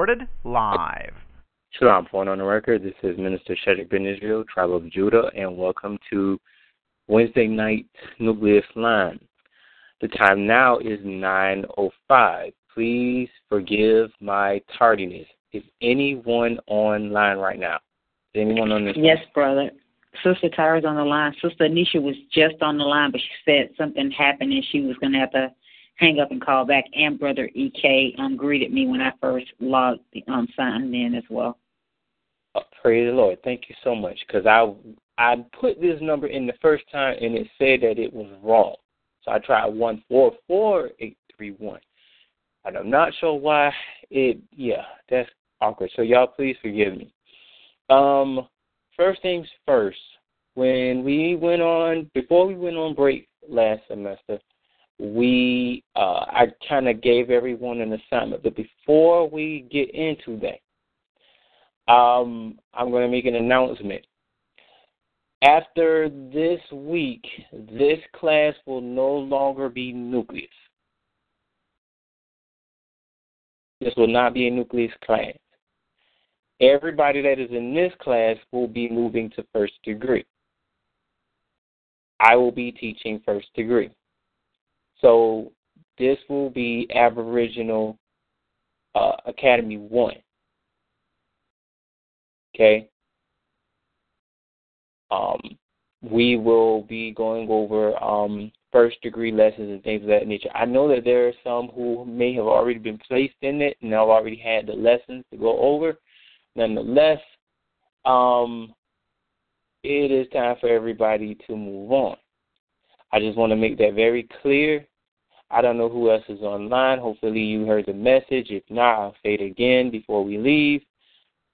Recorded live. Shalom, point on the record. This is Minister Shedrick Ben Israel, Tribe of Judah, and welcome to Wednesday night Nucleus Line. The time now is 9.05. Please forgive my tardiness. Is anyone online right now? Is anyone on this? Yes, brother. Sister Tyra's on the line. Sister Anisha was just on the line, but she said something happened and she was going to have to hang up and call back. And Brother EK um, greeted me when I first logged um, signed in as well. Oh, praise the Lord. Thank you so much. Because I I put this number in the first time and it said that it was wrong. So I tried one four four eight three one. And I'm not sure why it yeah, that's awkward. So y'all please forgive me. Um first things first, when we went on before we went on break last semester, we uh I kinda gave everyone an assignment. But before we get into that, um I'm gonna make an announcement. After this week, this class will no longer be nucleus. This will not be a nucleus class. Everybody that is in this class will be moving to first degree. I will be teaching first degree. So this will be Aboriginal uh, Academy 1. Okay? Um, we will be going over um, first degree lessons and things of that nature. I know that there are some who may have already been placed in it and have already had the lessons to go over. Nonetheless, um, it is time for everybody to move on. I just want to make that very clear. I don't know who else is online. Hopefully, you heard the message. If not, I'll say it again before we leave.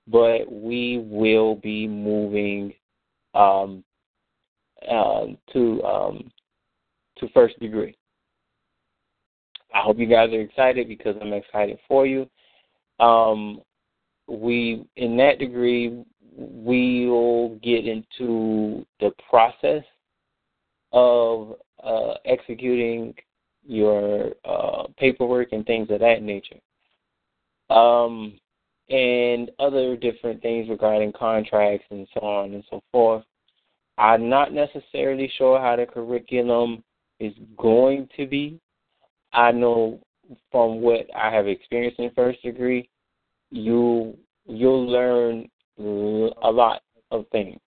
But we will be moving um, uh, to um, to first degree. I hope you guys are excited because I'm excited for you. Um, we in that degree we'll get into the process of uh, executing your uh, paperwork and things of that nature, um, and other different things regarding contracts and so on and so forth. I'm not necessarily sure how the curriculum is going to be. I know from what I have experienced in first degree, you you'll learn a lot of things.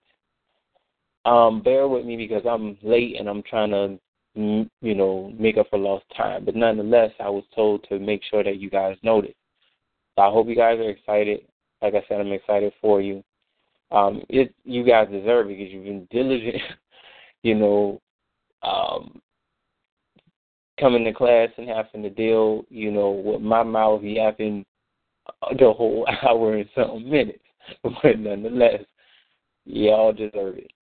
Um, bear with me because I'm late and I'm trying to you know make up for lost time. But nonetheless, I was told to make sure that you guys notice. So I hope you guys are excited. Like I said, I'm excited for you. Um, it you guys deserve it because you've been diligent. you know, um, coming to class and having to deal, you know, with my mouth yapping the whole hour and some minutes. But nonetheless, y'all deserve it.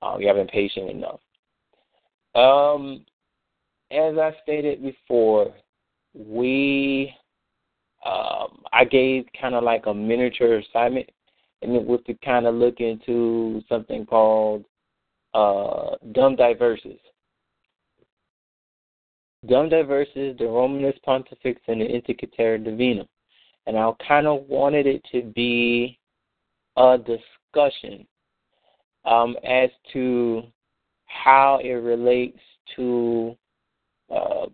Um, you have been patient enough. Um, as I stated before, we um, I gave kind of like a miniature assignment, and it was to kind of look into something called uh, Dum Diversas. Dum Diversas, the Romanus Pontifex, and the Inter Caetera Divinum. And I kind of wanted it to be a discussion um, as to how it relates to uh,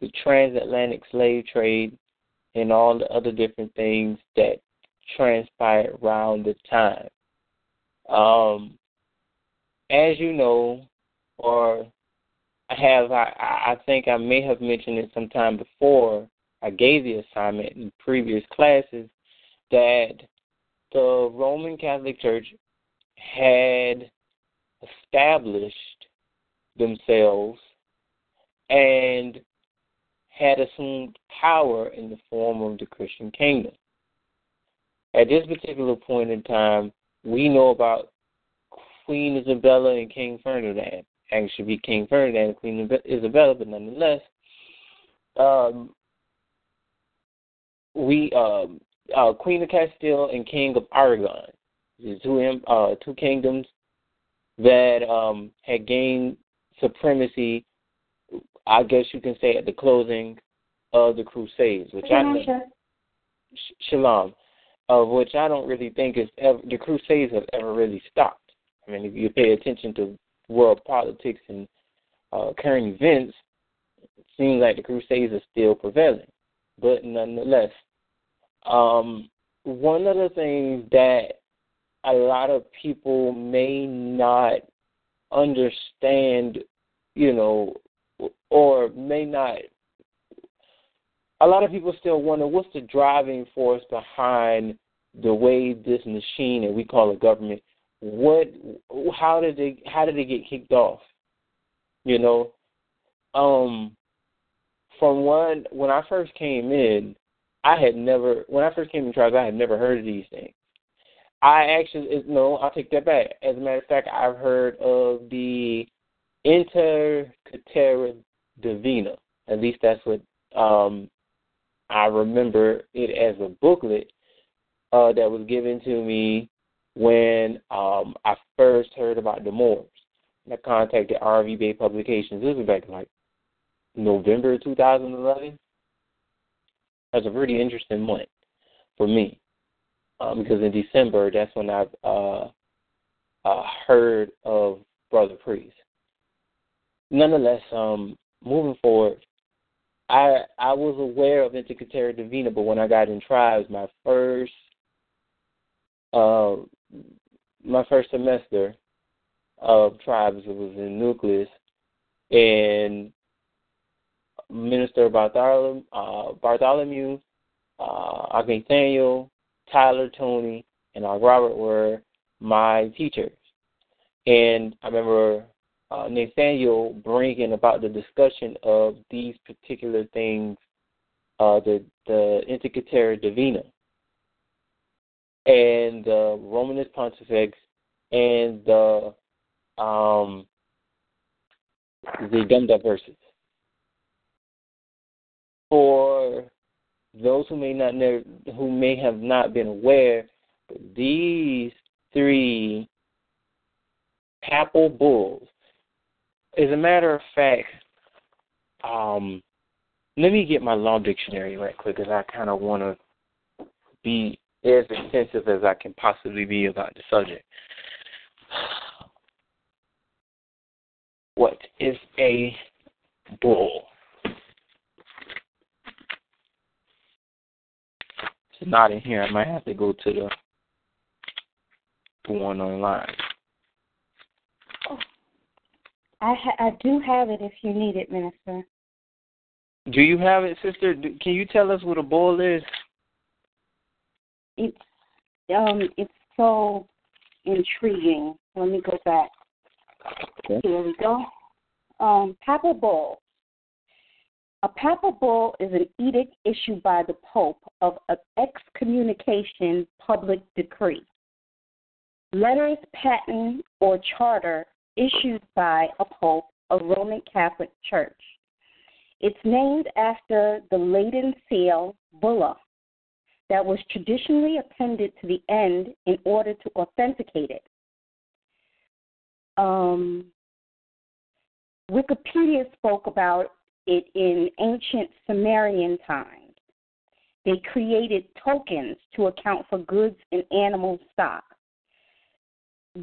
the transatlantic slave trade and all the other different things that transpired around the time. Um, as you know, or I have, I, I think I may have mentioned it sometime before. I gave the assignment in previous classes that the Roman Catholic Church had established themselves and had assumed power in the form of the Christian kingdom. At this particular point in time, we know about Queen Isabella and King Ferdinand. Actually, should be King Ferdinand and Queen Isabella, but nonetheless, um, we um, uh, Queen of Castile and King of Aragon, two uh, two kingdoms that um, had gained supremacy. I guess you can say at the closing of the Crusades, which I shalom, of which I don't really think is ever the Crusades have ever really stopped. I mean, if you pay attention to world politics and uh, current events, it seems like the Crusades are still prevailing. But nonetheless, um, one of the things that a lot of people may not understand, you know, or may not. A lot of people still wonder what's the driving force behind the way this machine that we call a government. What? How did they? How did they get kicked off? You know, um, from one when I first came in, I had never when I first came in tribes, I had never heard of these things. I actually no, I'll take that back. As a matter of fact, I've heard of the Inter Caetera Divina. At least that's what um, I remember it as a booklet uh, that was given to me when um, I first heard about the Moors. I contacted RV Bay Publications. This was back in like November 2011. That's a pretty interesting month for me um, because in December that's when I've uh, uh, heard of Brother Priest. Nonetheless, um, moving forward, I I was aware of Inter Caetera Divina, but when I got in tribes, my first uh, my first semester of tribes was in Nucleus, and Minister Bartholomew, uh, Bartholomew uh, Tyler, Tony, and uh, Robert were my teachers. And I remember uh, Nathaniel bringing about the discussion of these particular things, uh, the the Inter Divina, and the Romanus Pontifex, and the um, the Up verses. For those who may not know, who may have not been aware, these three papal bulls. As a matter of fact, um, let me get my law dictionary right quick, because I kind of want to be as extensive as I can possibly be about the subject. What is a bull? it's not in here, I might have to go to the, the one online. Oh, I ha- I do have it if you need it, Minister. Do you have it, sister? Can you tell us what a bull is? It's um, it's so intriguing. Let me go back. Okay. Here we go. Um, papal bull. A papal bull is an edict issued by the Pope of an excommunication public decree. Letters patent or charter issued by a pope of Roman Catholic Church. It's named after the Latin seal bulla that was traditionally appended to the end in order to authenticate it. Um, Wikipedia spoke about it in ancient Sumerian times. They created tokens to account for goods and animal stock.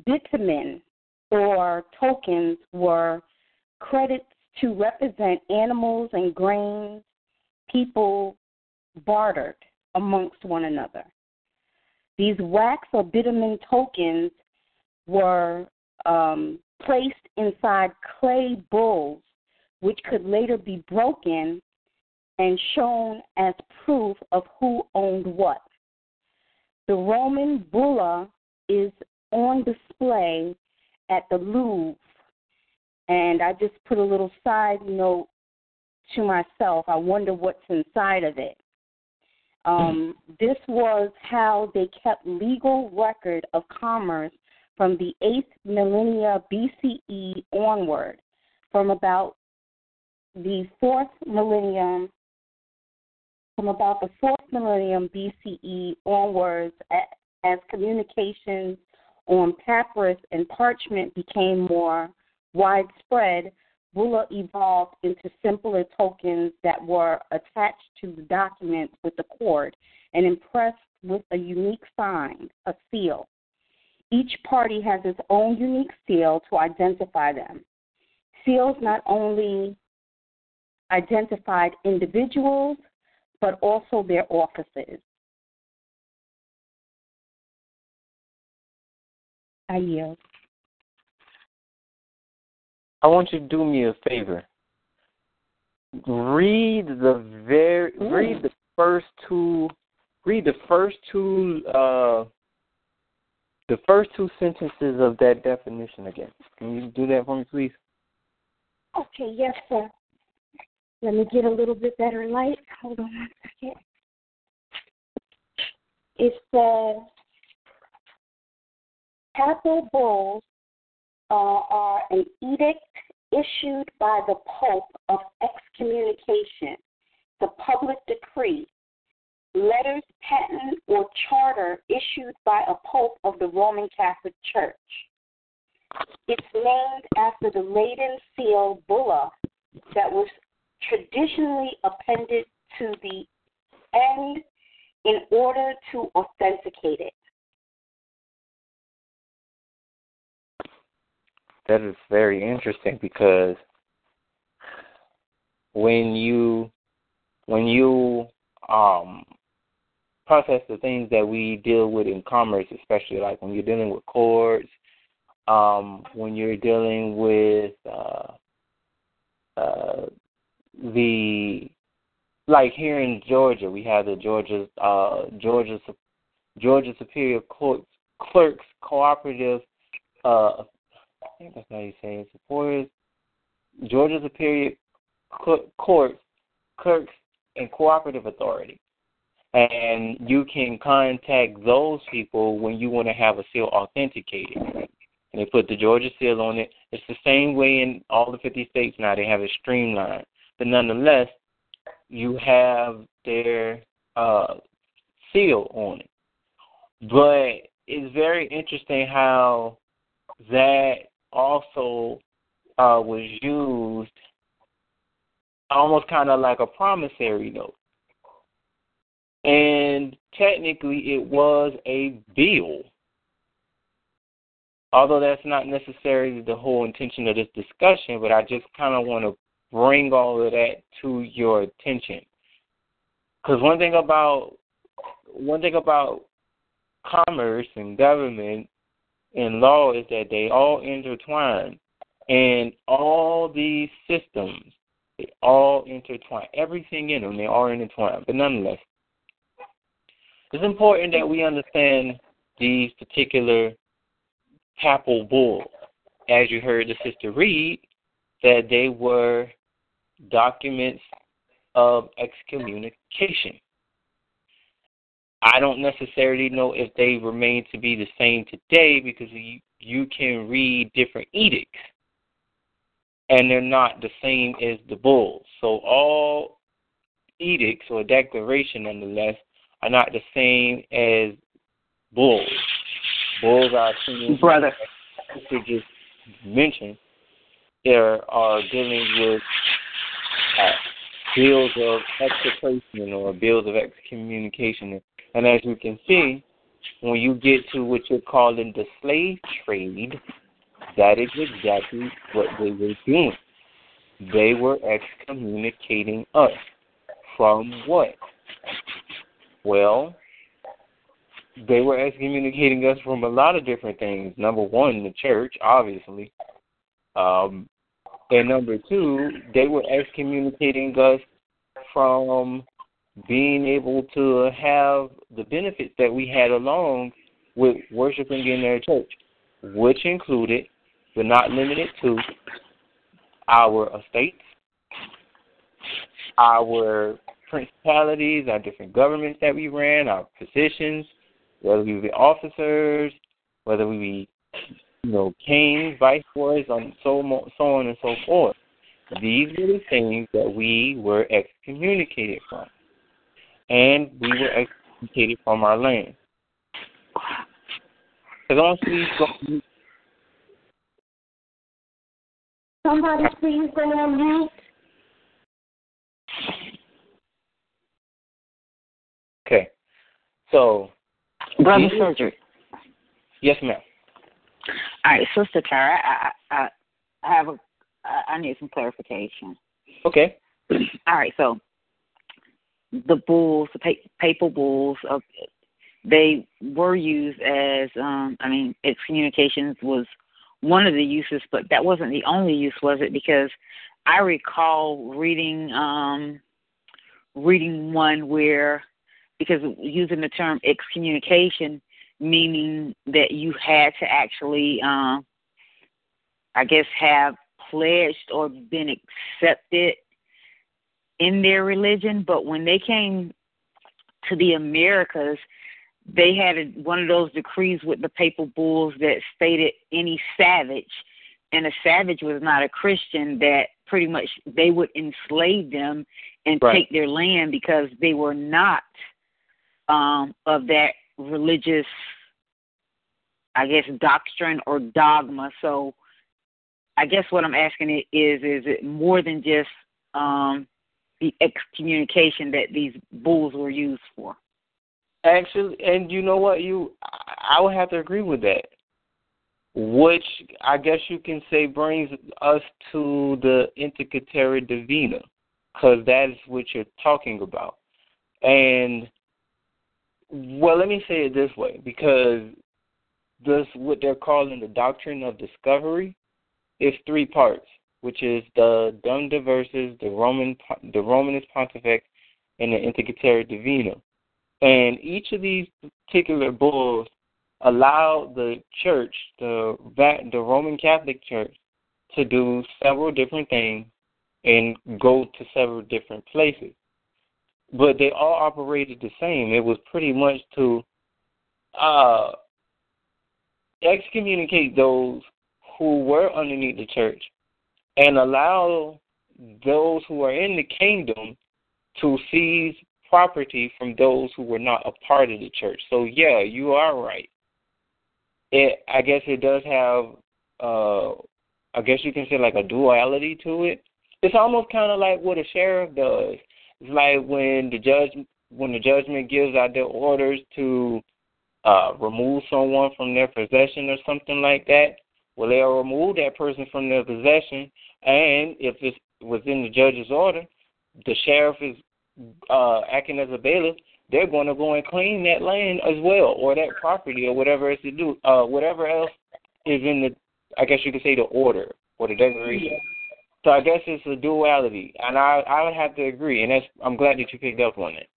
Bitumen or tokens were credits to represent animals and grains people bartered amongst one another. These wax or bitumen tokens were um, placed inside clay bowls which could later be broken and shown as proof of who owned what. The Roman bulla is on display at the Louvre, and I just put a little side note to myself, I wonder what's inside of it. Um, this was how they kept legal record of commerce from the 8th millennia BCE onward, from about the 4th millennium, from about the 4th millennium BCE onwards, as communications on papyrus and parchment became more widespread, Bulla evolved into simpler tokens that were attached to the documents with a cord and impressed with a unique sign, a seal. Each party has its own unique seal to identify them. Seals not only identified individuals, but also their offices. I yield. I want you to do me a favor. Read the very Ooh. read the first two read the first two uh the first two sentences of that definition again. Can you do that for me please? Okay, yes, sir. Let me get a little bit better light. Hold on one second. It says papal bulls uh, are an edict issued by the Pope of excommunication, the public decree, letters patent or charter issued by a pope of the Roman Catholic Church. It's named after the Latin seal bulla that was traditionally appended to the end in order to authenticate it. that is very interesting because when you when you um process the things that we deal with in commerce, especially like when you're dealing with cords, um, when you're dealing with uh, uh, the like here in Georgia, we have the Georgia uh, Georgia Georgia Superior Court Clerks Cooperative uh, I think that's how you say it. Supporters, Georgia Superior Court, Clerks, and Cooperative Authority. And you can contact those people when you want to have a seal authenticated. And they put the Georgia seal on it. It's the same way in all the 50 states now. They have it streamlined. But nonetheless, you have their uh, seal on it. But it's very interesting how that also uh, was used almost kind of like a promissory note. And technically, it was a bill. Although that's not necessarily the whole intention of this discussion, but I just kind of want to bring all of that to your attention. Because one thing about one thing about commerce and government and law is that they all intertwine. And all these systems, they all intertwine. Everything in them, they all intertwine. But nonetheless, it's important that we understand these particular papal bulls. As you heard the sister read, that they were documents of excommunication. I don't necessarily know if they remain to be the same today because you, you can read different edicts and they're not the same as the bulls. So all edicts or declaration nonetheless are not the same as bulls. Bulls are brother to just mention there are dealing with uh, bills of execration or bills of excommunication and as you can see, when you get to what you're calling the slave trade, that is exactly what they were doing. They were excommunicating us. From what? Well, they were excommunicating us from a lot of different things. Number one, the church, obviously. Um, and number two, they were excommunicating us from being able to have the benefits that we had along with worshiping in their church, which included, but not limited to, our estates, our principalities, our different governments that we ran, our positions, whether we be officers, whether we you know, kings, viceroys, and so, so on and so forth. These were the things that we were excommunicated from. And we were excommunicated from our land. Because honestly, Somebody please go on mute. Okay. So, Brother Surgery. Yes, ma'am. All right, Sister Tara, I, I, I have a, I need some clarification. Okay. All right, so the bulls, the papal bulls, of they were used as, um, I mean, excommunications was one of the uses, but that wasn't the only use, was it? Because I recall reading um, reading one where because using the term excommunication meaning that you had to actually um, I guess have pledged or been accepted in their religion, but when they came to the Americas, they had a, one of those decrees with the papal bulls that stated any savage, and a savage was not a Christian, that pretty much they would enslave them and right. take their land because they were not um, of that religious, I guess, doctrine or dogma. So, I guess what I'm asking it is, is it more than just um, the excommunication that these bulls were used for? Actually, and you know what? You, I would have to agree with that. Which I guess you can say brings us to the Inter Caetera Divina, because that is what you're talking about. And well, let me say it this way, because this what they're calling the doctrine of discovery is three parts, which is the Dum Diversas, the Roman, the Romanus Pontifex, and the Inter Caetera Divina. And each of these particular bulls allow the church, the the Roman Catholic Church, to do several different things and go to several different places. But they all operated the same. It was pretty much to uh, excommunicate those who were underneath the church and allow those who are in the kingdom to seize property from those who were not a part of the church. So yeah, you are right. It I guess it does have uh I guess you can say like a duality to it. It's almost kind of like what a sheriff does. It's like when the judge when the judgment gives out their orders to uh remove someone from their possession or something like that. Well, they'll remove that person from their possession, and if it's within the judge's order, the sheriff is uh, acting as a bailiff, they're going to go and clean that land as well, or that property, or whatever else to do, uh, whatever else is in the, I guess you could say the order or the declaration. Yeah. So I guess it's a duality, and I I would have to agree, and that's I'm glad that you picked up on it.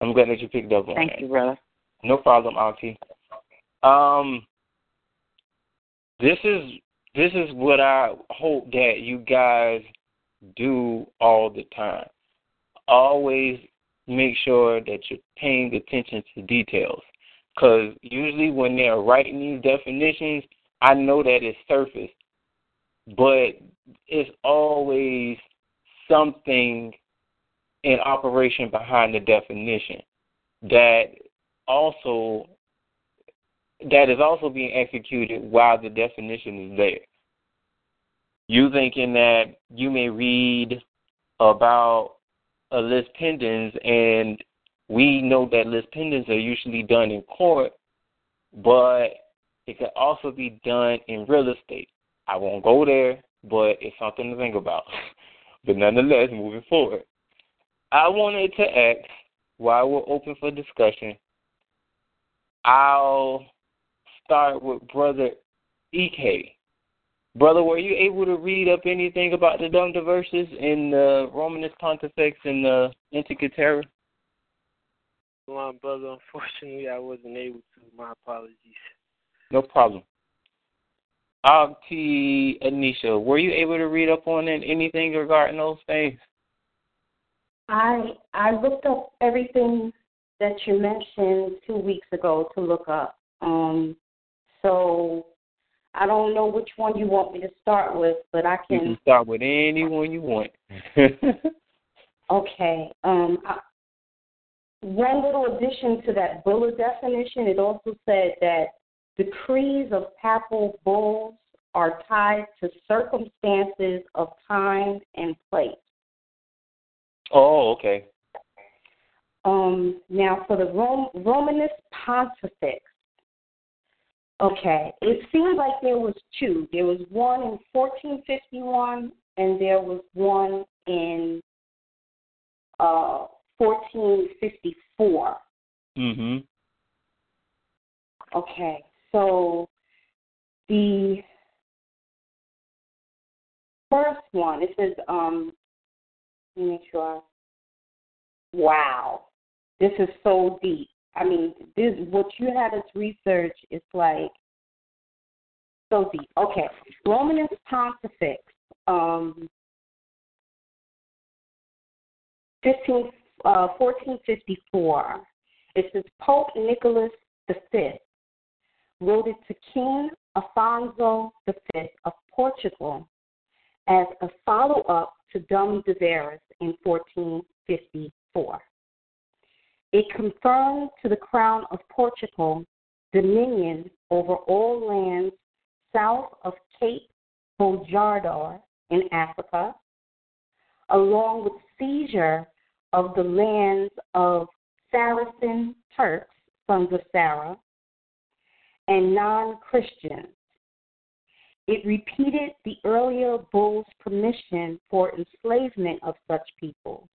I'm glad that you picked up on Thank it. Thank you, brother. No problem, Auntie. Um, this is this is what I hope that you guys do all the time always make sure that you're paying attention to details. Because usually when they're writing these definitions, I know that it's surface, but it's always something in operation behind the definition that also that is also being executed while the definition is there. You thinking that you may read about a lis pendens, and we know that lis pendens are usually done in court, but it can also be done in real estate. I won't go there, but it's something to think about. but nonetheless, moving forward, I wanted to ask while we're open for discussion. I'll start with Brother EK. Brother, were you able to read up anything about the Dum Diversas in the Romanus Pontifex and the Inter Caetera? Well, brother, unfortunately, I wasn't able to. My apologies. No problem. Auntie Anisha, were you able to read up on it, anything regarding those things? I I looked up everything that you mentioned two weeks ago to look up. Um, so I don't know which one you want me to start with, but I can. You can start with any one you want. okay. Um, I, one little addition to that bullet definition, it also said that decrees of papal bulls are tied to circumstances of time and place. Oh, okay. Um, now for the Rom- Romanus Pontifex. Okay, it seems like there was two. There was one in 1451, and there was one in uh, 1454. Mhm. Okay, so the first one, it says, um, let me make sure. Wow, this is so deep. I mean, this what you had us research is like so deep. Okay, Romanus Pontifex, um, 15, uh, 1454. It says Pope Nicholas V wrote it to King Afonso V of Portugal as a follow up to Dum Diversas in 1454. It confirmed to the Crown of Portugal dominion over all lands south of Cape Bojador in Africa, along with seizure of the lands of Saracen Turks, sons of Sarah, and non Christians. It repeated the earlier bull's permission for enslavement of such people.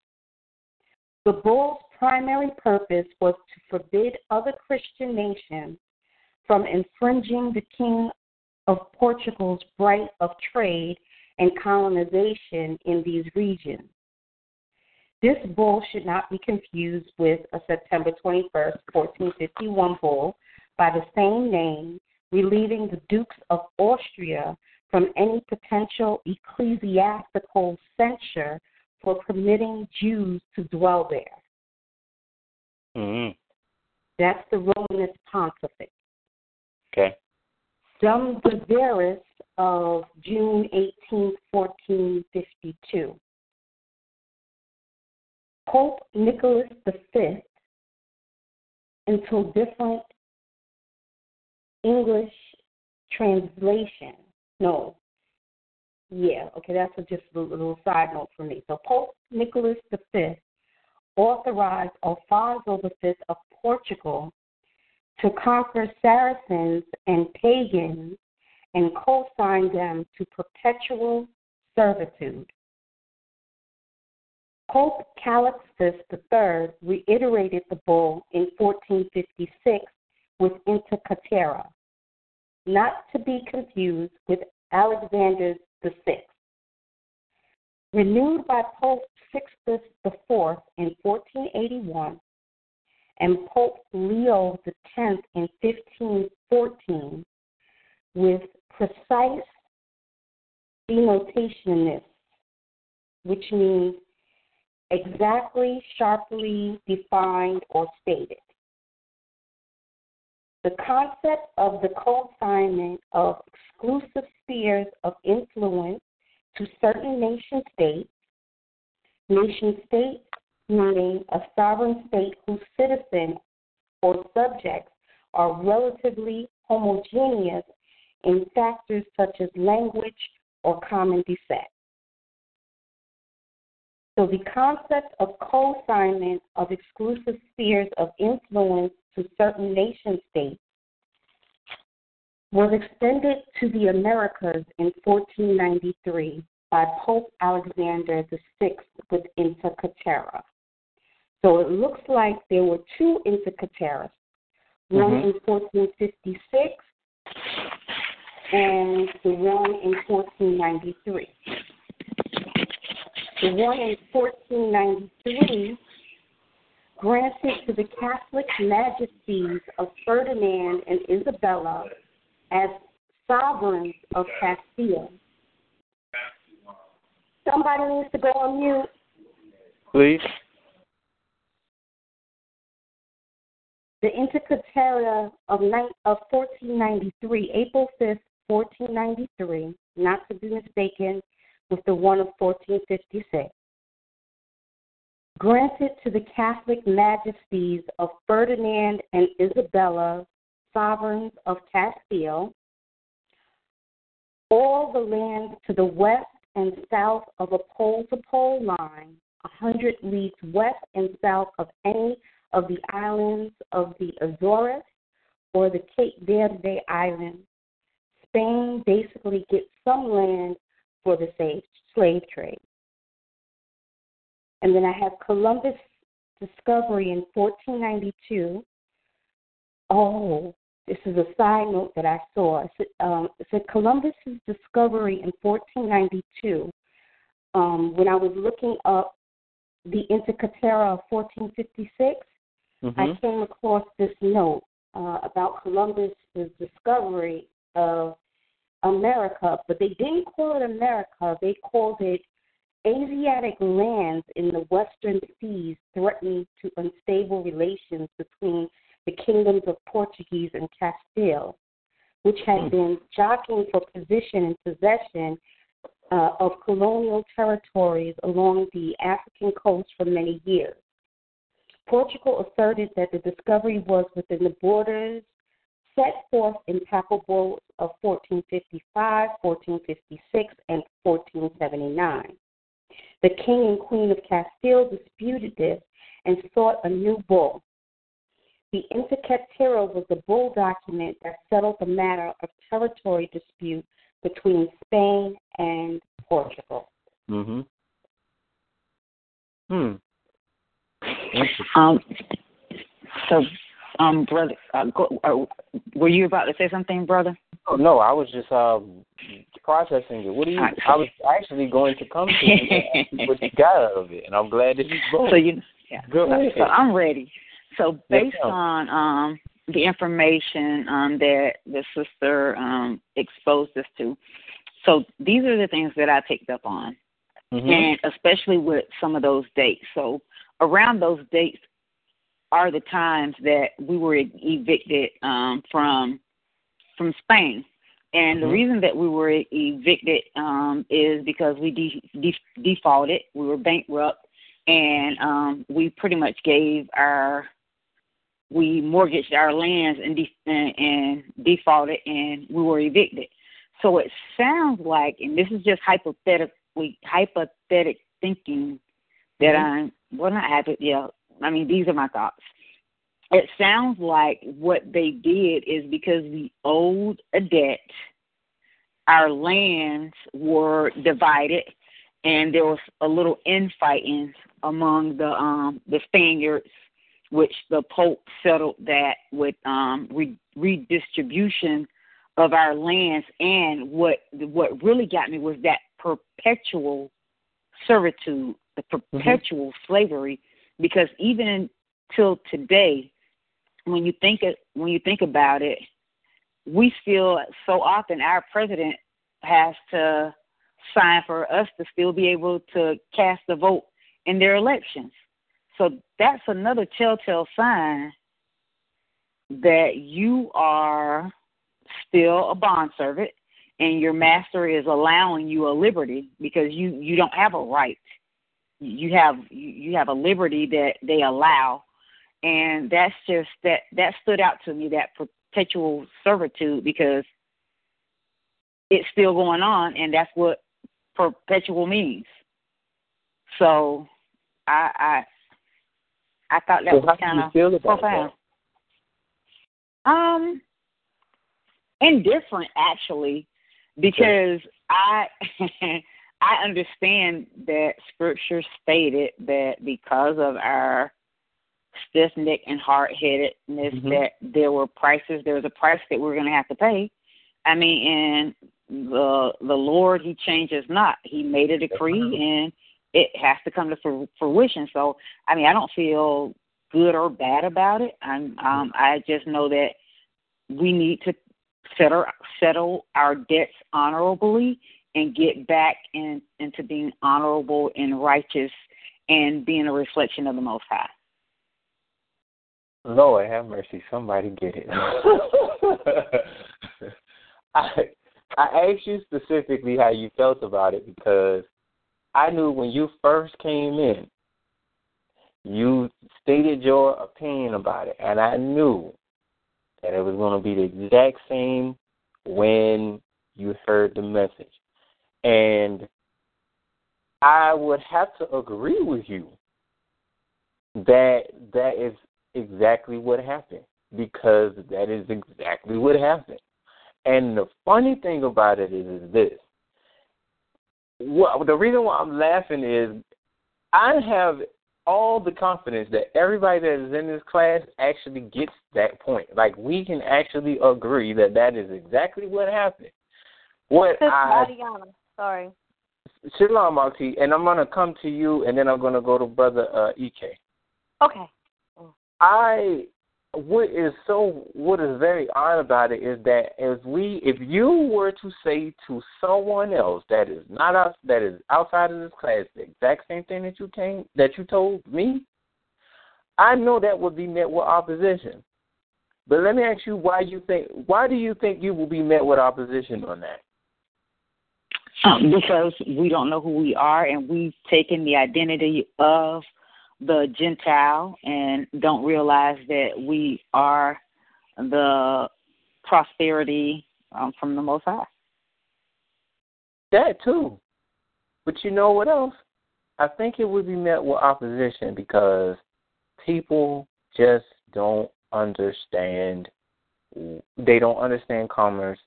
The bull's primary purpose was to forbid other Christian nations from infringing the King of Portugal's right of trade and colonization in these regions. This bull should not be confused with a September 21, 1451 bull by the same name, relieving the Dukes of Austria from any potential ecclesiastical censure for permitting Jews to dwell there. Mhm. That's the Romanus Pontifex. Okay. Diversas of June 18, 1452. Pope Nicholas V, until different English translation. No. Yeah, okay, that's a, just a little side note for me. So Pope Nicholas V authorized Alfonso V of Portugal to conquer Saracens and pagans and co-sign them to perpetual servitude. Pope Calixtus III reiterated the bull in 1456 with Inter Caetera, not to be confused with Alexander VI. Renewed by Pope Sixtus IV in 1481 and Pope Leo X in 1514 with precise denotationist, which means exactly, sharply defined, or stated. The concept of the co-assignment of exclusive spheres of influence to certain nation states, nation states meaning a sovereign state whose citizens or subjects are relatively homogeneous in factors such as language or common descent. So the concept of co-assignment of exclusive spheres of influence to certain nation states was extended to the Americas in 1493 by Pope Alexander VI with Inter Caetera. So it looks like there were two Inter Caeteras, one Mhm. in 1456 and the one in 1493. The one in 1493 granted to the Catholic majesties of Ferdinand and Isabella as sovereigns of Castile. Somebody needs to go on mute. Please. The Caetera of, of 1493, April 5th, 1493, not to be mistaken with the one of 1456. Granted to the Catholic majesties of Ferdinand and Isabella, sovereigns of Castile, all the land to the west and south of a pole to pole line, a hundred leagues west and south of any of the islands of the Azores or the Cape Verde Islands. Spain basically gets some land for the slave trade. And then I have Columbus discovery in 1492. Oh, this is a side note that I saw. It said, um, it said Columbus's discovery in 1492. Um, when I was looking up the Inter Caetera of 1456, mm-hmm. I came across this note uh, about Columbus's discovery of America, but they didn't call it America. They called it Asiatic lands in the western seas threatened to unstable relations between the kingdoms of Portuguese and Castile, which had hmm. been jockeying for position and possession uh, of colonial territories along the African coast for many years. Portugal asserted that the discovery was within the borders set forth in papal bulls of 1455, 1456, and 1479. The king and queen of Castile disputed this and sought a new bull. The Inter Caetera was the bull document that settled the matter of territory dispute between Spain and Portugal. Mhm. Hmm. Um. So, um, brother, uh, go, uh, were you about to say something, brother? Oh, no, I was just um processing it. What do you? I was actually going to come to you what you got out of it, and I'm glad that you spoke. So you, yeah. Go ahead. So I'm ready. So based yes, on um the information um that the sister um exposed us to, so these are the things that I picked up on, mm-hmm. and especially with some of those dates. So around those dates are the times that we were evicted um from from Spain. And mm-hmm. the reason that we were evicted um, is because we de- de- defaulted. We were bankrupt, and um, we pretty much gave our we mortgaged our lands and, de- and, and defaulted, and we were evicted. So it sounds like, and this is just hypothetically hypothetic thinking that mm-hmm. I'm well not happy. Yeah, I mean these are my thoughts it sounds like what they did is because we owed a debt, our lands were divided, and there was a little infighting among the um, the Spaniards, which the Pope settled that with um, re- redistribution of our lands. And what what really got me was that perpetual servitude, the mm-hmm. perpetual mm-hmm. slavery, because even until today, when you think it, when you think about it, we still so often our president has to sign for us to still be able to cast a vote in their elections. So that's another telltale sign that you are still a bond servant and your master is allowing you a liberty because you you don't have a right you have you have a liberty that they allow. And that's just that that stood out to me that perpetual servitude because it's still going on and that's what perpetual means. So i i i thought that so was kind of profound. that? um indifferent actually because i i understand that scripture stated that because of our stiff necked and hard headedness mm-hmm. that there were prices there was a price that we're gonna have to pay. I mean and the the Lord he changes not. He made a decree and it has to come to fruition. So I mean I don't feel good or bad about it. I'm um I just know that we need to settle settle our debts honorably and get back in, into being honorable and righteous and being a reflection of the Most High. Lord have mercy, somebody get it. I I asked you specifically how you felt about it because I knew when you first came in, you stated your opinion about it, and I knew that it was going to be the exact same when you heard the message. And I would have to agree with you that that is exactly what happened because that is exactly what happened. And the funny thing about it is, is this. Well, the reason why I'm laughing is I have all the confidence that everybody that is in this class actually gets that point. Like we can actually agree that that is exactly what happened. What I Tatiana, sorry. Shalom, Marty, and I'm gonna come to you, and then I'm gonna go to Brother uh, Ek. Okay. I what is so what is very odd about it is that if we if you were to say to someone else that is not us that is outside of this class the exact same thing that you came that you told me, I know that would be met with opposition. But let me ask you why you think why do you think you will be met with opposition on that? Um, because we don't know who we are and we've taken the identity of the Gentile and don't realize that we are the prosperity um, from the Most High. That too. But you know what else? I think it would be met with opposition because people just don't understand. They don't understand commerce.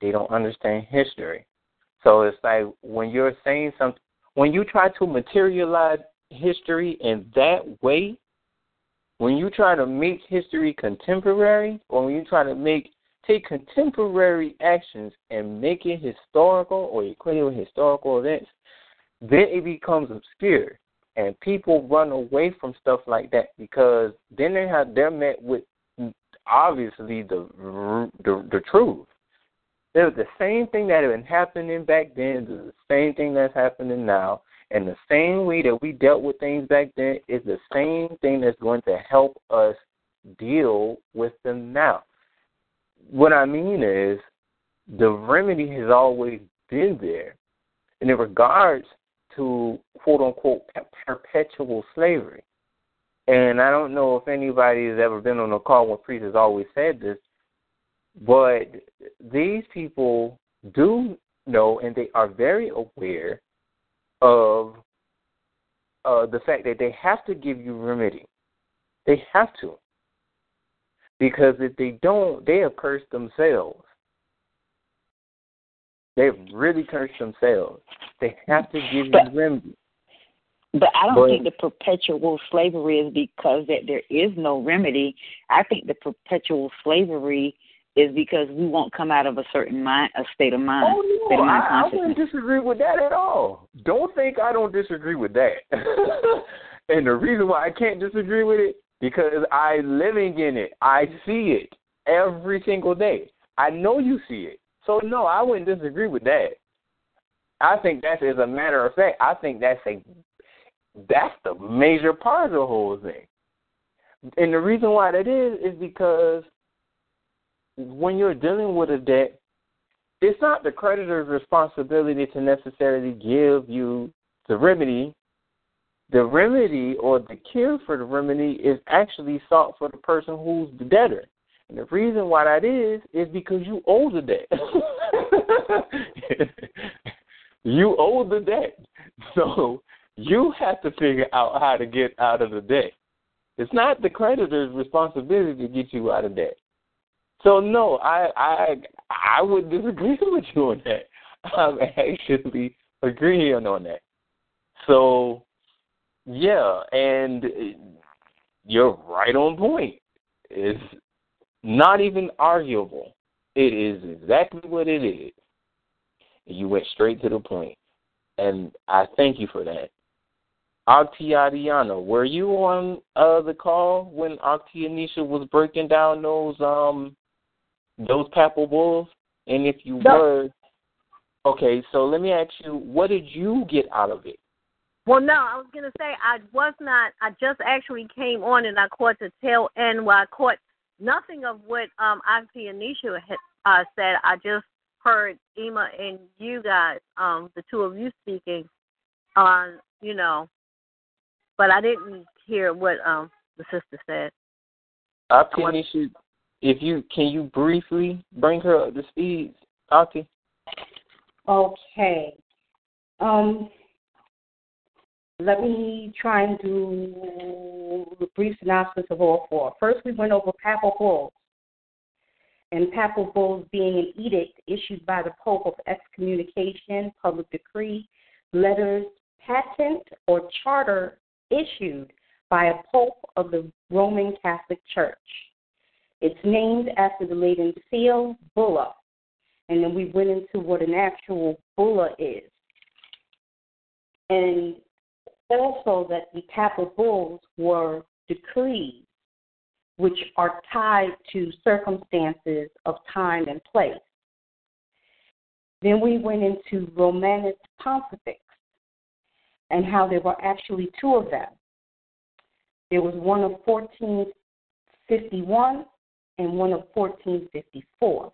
They don't understand history. So it's like when you're saying something, when you try to materialize history in that way, when you try to make history contemporary, or when you try to make take contemporary actions and make it historical or equate it with historical events, then it becomes obscure, and people run away from stuff like that because then they have they're met with obviously the the, the truth. There's the same thing that had been happening back then, the same thing that's happening now, and the same way that we dealt with things back then is the same thing that's going to help us deal with them now. What I mean is, the remedy has always been there. And in regards to quote unquote perpetual slavery, and I don't know if anybody has ever been on a call when has always said this, but these people do know and they are very aware of uh, the fact that they have to give you remedy. They have to. Because if they don't, they have cursed themselves. They've really cursed themselves. They have to give but, you remedy. But I don't but, think the perpetual slavery is because that there is no remedy. I think the perpetual slavery is because we won't come out of a certain mind, a state of mind. Oh no, state of mind I, I wouldn't disagree with that at all. Don't think I don't disagree with that. and the reason why I can't disagree with it because I living in it. I see it every single day. I know you see it. So no, I wouldn't disagree with that. I think that's as a matter of fact, I think that's a that's the major part of the whole thing. And the reason why that is is because when you're dealing with a debt, it's not the creditor's responsibility to necessarily give you the remedy. The remedy or the cure for the remedy is actually sought for the person who's the debtor. And the reason why that is is because you owe the debt. you owe the debt. So you have to figure out how to get out of the debt. It's not the creditor's responsibility to get you out of debt. So no, I I I would disagree with you on that. I'm actually agreeing on that. So yeah, and you're right on point. It's not even arguable. It is exactly what it is. You went straight to the point. And I thank you for that. Akti Adiana, were you on uh, the call when Akti Anisha was breaking down those um those papal bulls? And if you no. were, okay, so let me ask you, what did you get out of it? Well, no, I was gonna say I was not. I just actually came on and I caught the tail end where I caught nothing of what um Auntie Anisha had uh, said. I just heard Ema and you guys, um, the two of you speaking on, you know, but I didn't hear what um the sister said. Auntie Anisha, if you can you briefly bring her up to speed, Auntie? Okay. Um, let me try and do a brief synopsis of all four. First, we went over papal bulls, and papal bulls being an edict issued by the Pope of excommunication, public decree, letters, patent, or charter issued by a pope of the Roman Catholic Church. It's named after the Latin seal, bulla, and then we went into what an actual bulla is. And also that the papal bulls were decrees which are tied to circumstances of time and place. Then we went into Romanus Pontifex and how there were actually two of them. There was one of 1451 and one of 1454.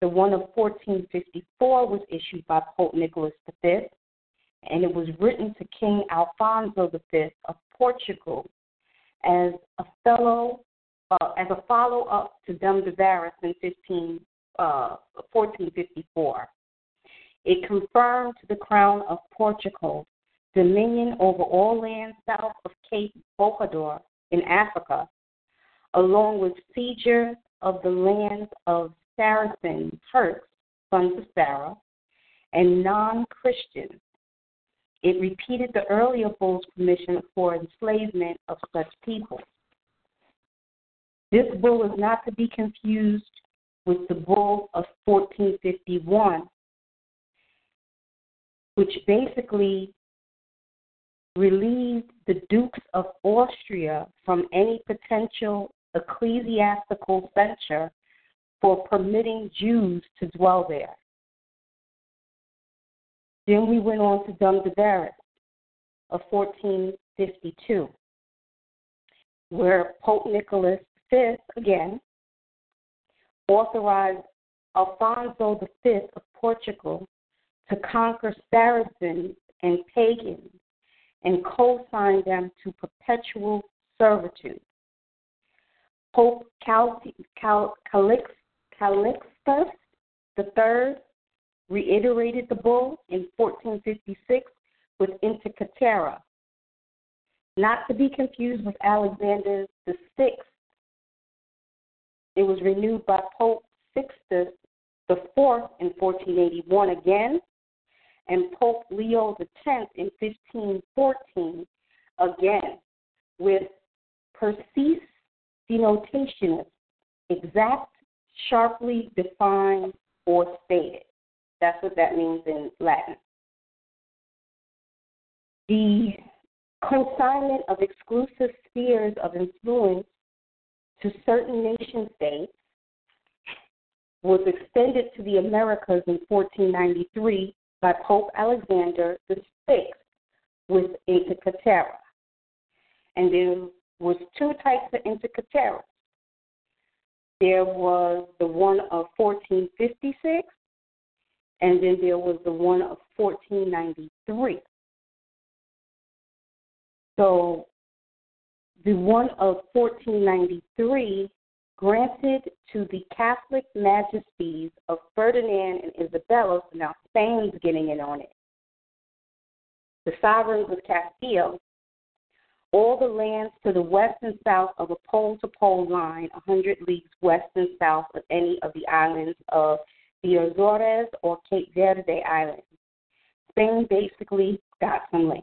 The one of 1454 was issued by Pope Nicholas V, and it was written to King Alfonso V of Portugal as a fellow, uh, as a follow up to Dum Diversas in 15, uh, 1454. It confirmed to the crown of Portugal dominion over all lands south of Cape Bojador in Africa, along with seizure of the lands of Saracen Turks, sons of Sarah, and non Christians. It repeated the earlier bull's permission for enslavement of such people. This bull is not to be confused with the bull of 1451, which basically relieved the Dukes of Austria from any potential ecclesiastical censure for permitting Jews to dwell there. Then we went on to Dum of 1452, where Pope Nicholas V, again, authorized Alfonso V of Portugal to conquer Saracens and pagans and co signed them to perpetual servitude. Pope Cal- Cal- Calix- Calixtus III reiterated the bull in 1456 with Inter Caetera, not to be confused with Alexander VI. It was renewed by Pope Sixtus IV in 1481 again, and Pope Leo X in 1514 again, with precis denotationis, exact, sharply defined, or stated. That's what that means in Latin. The consignment of exclusive spheres of influence to certain nation states was extended to the Americas in 1493 by Pope Alexander VI with Inter Caetera. And there was two types of Inter There was the one of 1456 and then there was the one of 1493. So the one of 1493 granted to the Catholic majesties of Ferdinand and Isabella, so now Spain's getting in on it, the sovereigns of Castile, all the lands to the west and south of a pole to pole line, 100 leagues west and south of any of the islands of the Azores or Cape Verde Islands. Spain basically got some land.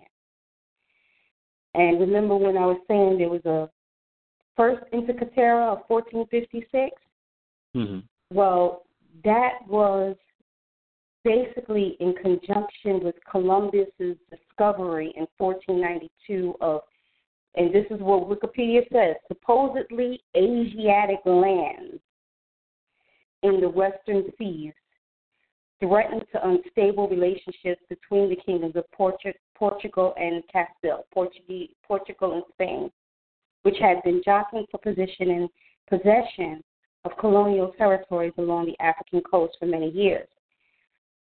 And remember when I was saying there was a first Inter Caetera of 1456? Mm-hmm. Well, that was basically in conjunction with Columbus's discovery in 1492 of, and this is what Wikipedia says, supposedly Asiatic lands in the western seas threatened to unstable relationships between the kingdoms of Portugal and Castile, Portugal and Spain, which had been jockeying for position and possession of colonial territories along the African coast for many years.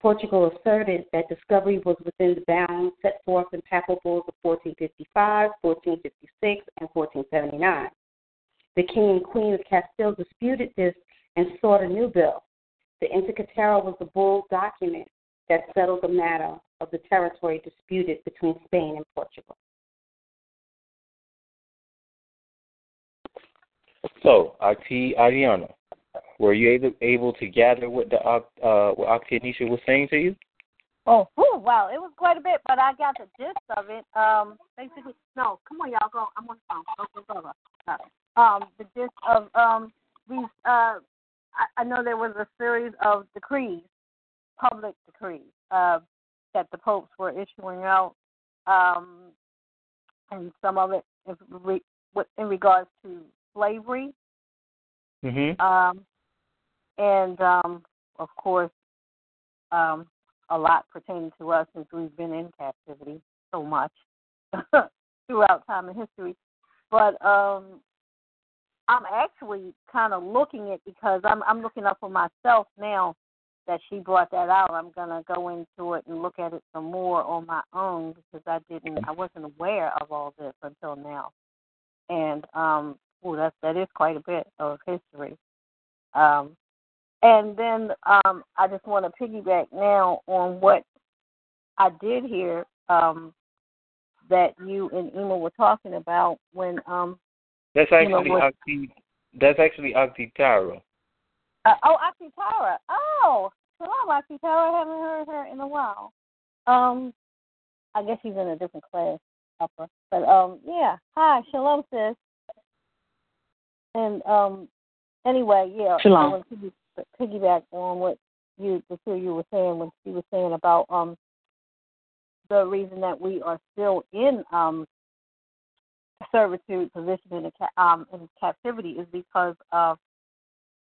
Portugal asserted that discovery was within the bounds set forth in papal bulls of 1455, 1456, and 1479. The king and queen of Castile disputed this and sought a new bill. The Inter Caetera was the bull document that settled the matter of the territory disputed between Spain and Portugal. So, Akti Ariana, were you able able to gather what the uh what Akti Anisha was saying to you? Oh, whew, wow, it was quite a bit, but I got the gist of it. Um, basically, no, come on, y'all, go. I'm on the phone. Go, go, go, go. Um, the gist of um these. Uh, I, I know there was a series of decrees, public decrees, uh, that the popes were issuing out, um, and some of it in, in regards to slavery. Mm-hmm. Um, and um, of course, um, a lot pertaining to us since we've been in captivity so much throughout time and history. But um, I'm actually kind of looking at because I'm I'm looking up for myself now that she brought that out. I'm gonna go into it and look at it some more on my own because I didn't I wasn't aware of all this until now. And um oh that's that is quite a bit of history. Um and then um I just want to piggyback now on what I did hear um that you and Emma were talking about when um that's actually you know, Akti. That's actually Akti Tara. Uh, oh, Akti Tara. Oh, hello, Akti Tara. I haven't heard her in a while. Um, I guess she's in a different class, upper. But um, yeah. Hi, shalom, sis. And um, anyway, yeah. Shalom. I want to piggyback on what you, the two you were saying when she was saying about um the reason that we are still in um servitude position in, a, um, in captivity is because of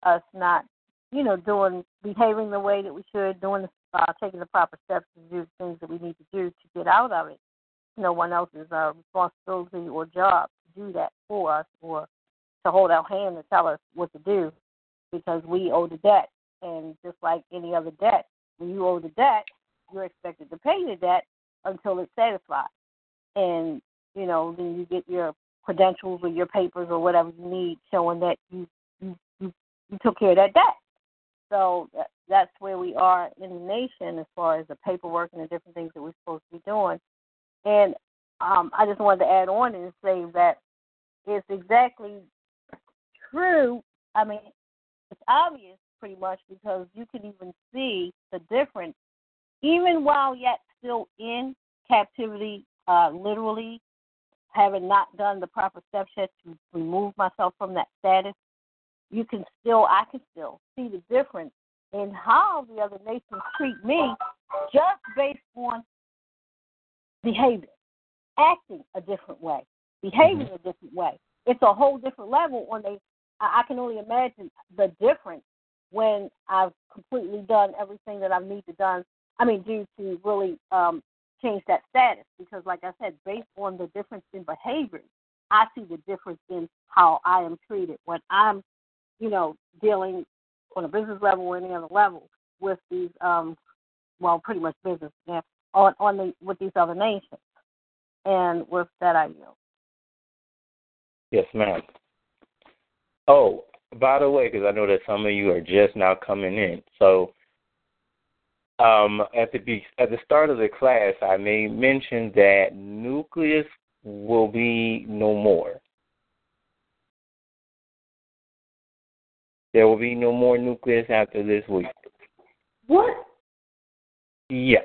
us not, you know, doing behaving the way that we should, doing uh, taking the proper steps to do the things that we need to do to get out of it. No one else's uh, responsibility or job to do that for us or to hold our hand and tell us what to do because we owe the debt. And just like any other debt, when you owe the debt, you're expected to pay the debt until it's satisfied. And you know, then you get your credentials or your papers or whatever you need showing that you you you, you took care of that debt. So that, that's where we are in the nation as far as the paperwork and the different things that we're supposed to be doing. And um, I just wanted to add on and say that it's exactly true. I mean, it's obvious pretty much because you can even see the difference, even while yet still in captivity, uh, literally having not done the proper steps yet to remove myself from that status, you can still, I can still see the difference in how the other nations treat me just based on behavior, acting a different way, behaving mm-hmm. a different way. It's a whole different level on they I can only imagine the difference when I've completely done everything that I need to done. I mean, do to really um, change that status because, like I said, based on the difference in behavior, I see the difference in how I am treated when I'm, you know, dealing on a business level or any other level with these, um, well, pretty much business yeah, on on the with these other nations. And with that, I. Yes, ma'am. Oh, by the way, because I know that some of you are just now coming in, so um, at the at the start of the class, I made mention that nucleus will be no more. There will be no more nucleus after this week. What? Yeah.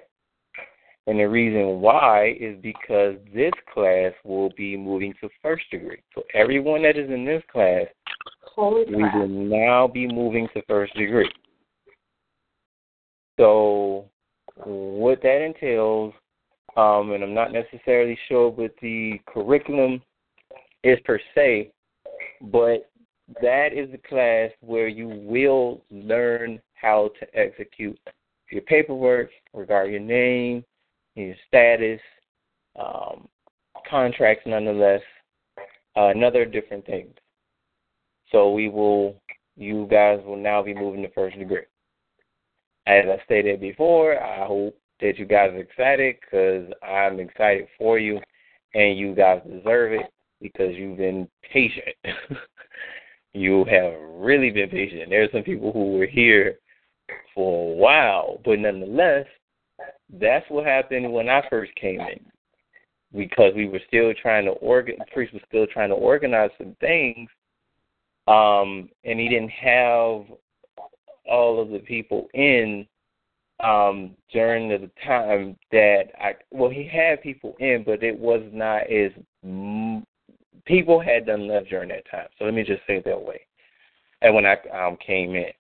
And the reason why is because this class will be moving to first degree. So everyone that is in this class, Holy we will now be moving to first degree. So, what that entails, um, and I'm not necessarily sure what the curriculum is per se, but that is the class where you will learn how to execute your paperwork regarding your name, your status, um, contracts, nonetheless, uh, and other different things. So we will, you guys will now be moving to first degree. As I stated before, I hope that you guys are excited because I'm excited for you, and you guys deserve it because you've been patient. you have really been patient. There are some people who were here for a while, but nonetheless, that's what happened when I first came in. Because we were still trying to organ, priest was still trying to organize some things, um, and he didn't have all of the people in um, during the time that I well he had people in, but it was not as people had done left during that time. So let me just say it that way. And when I um, came in,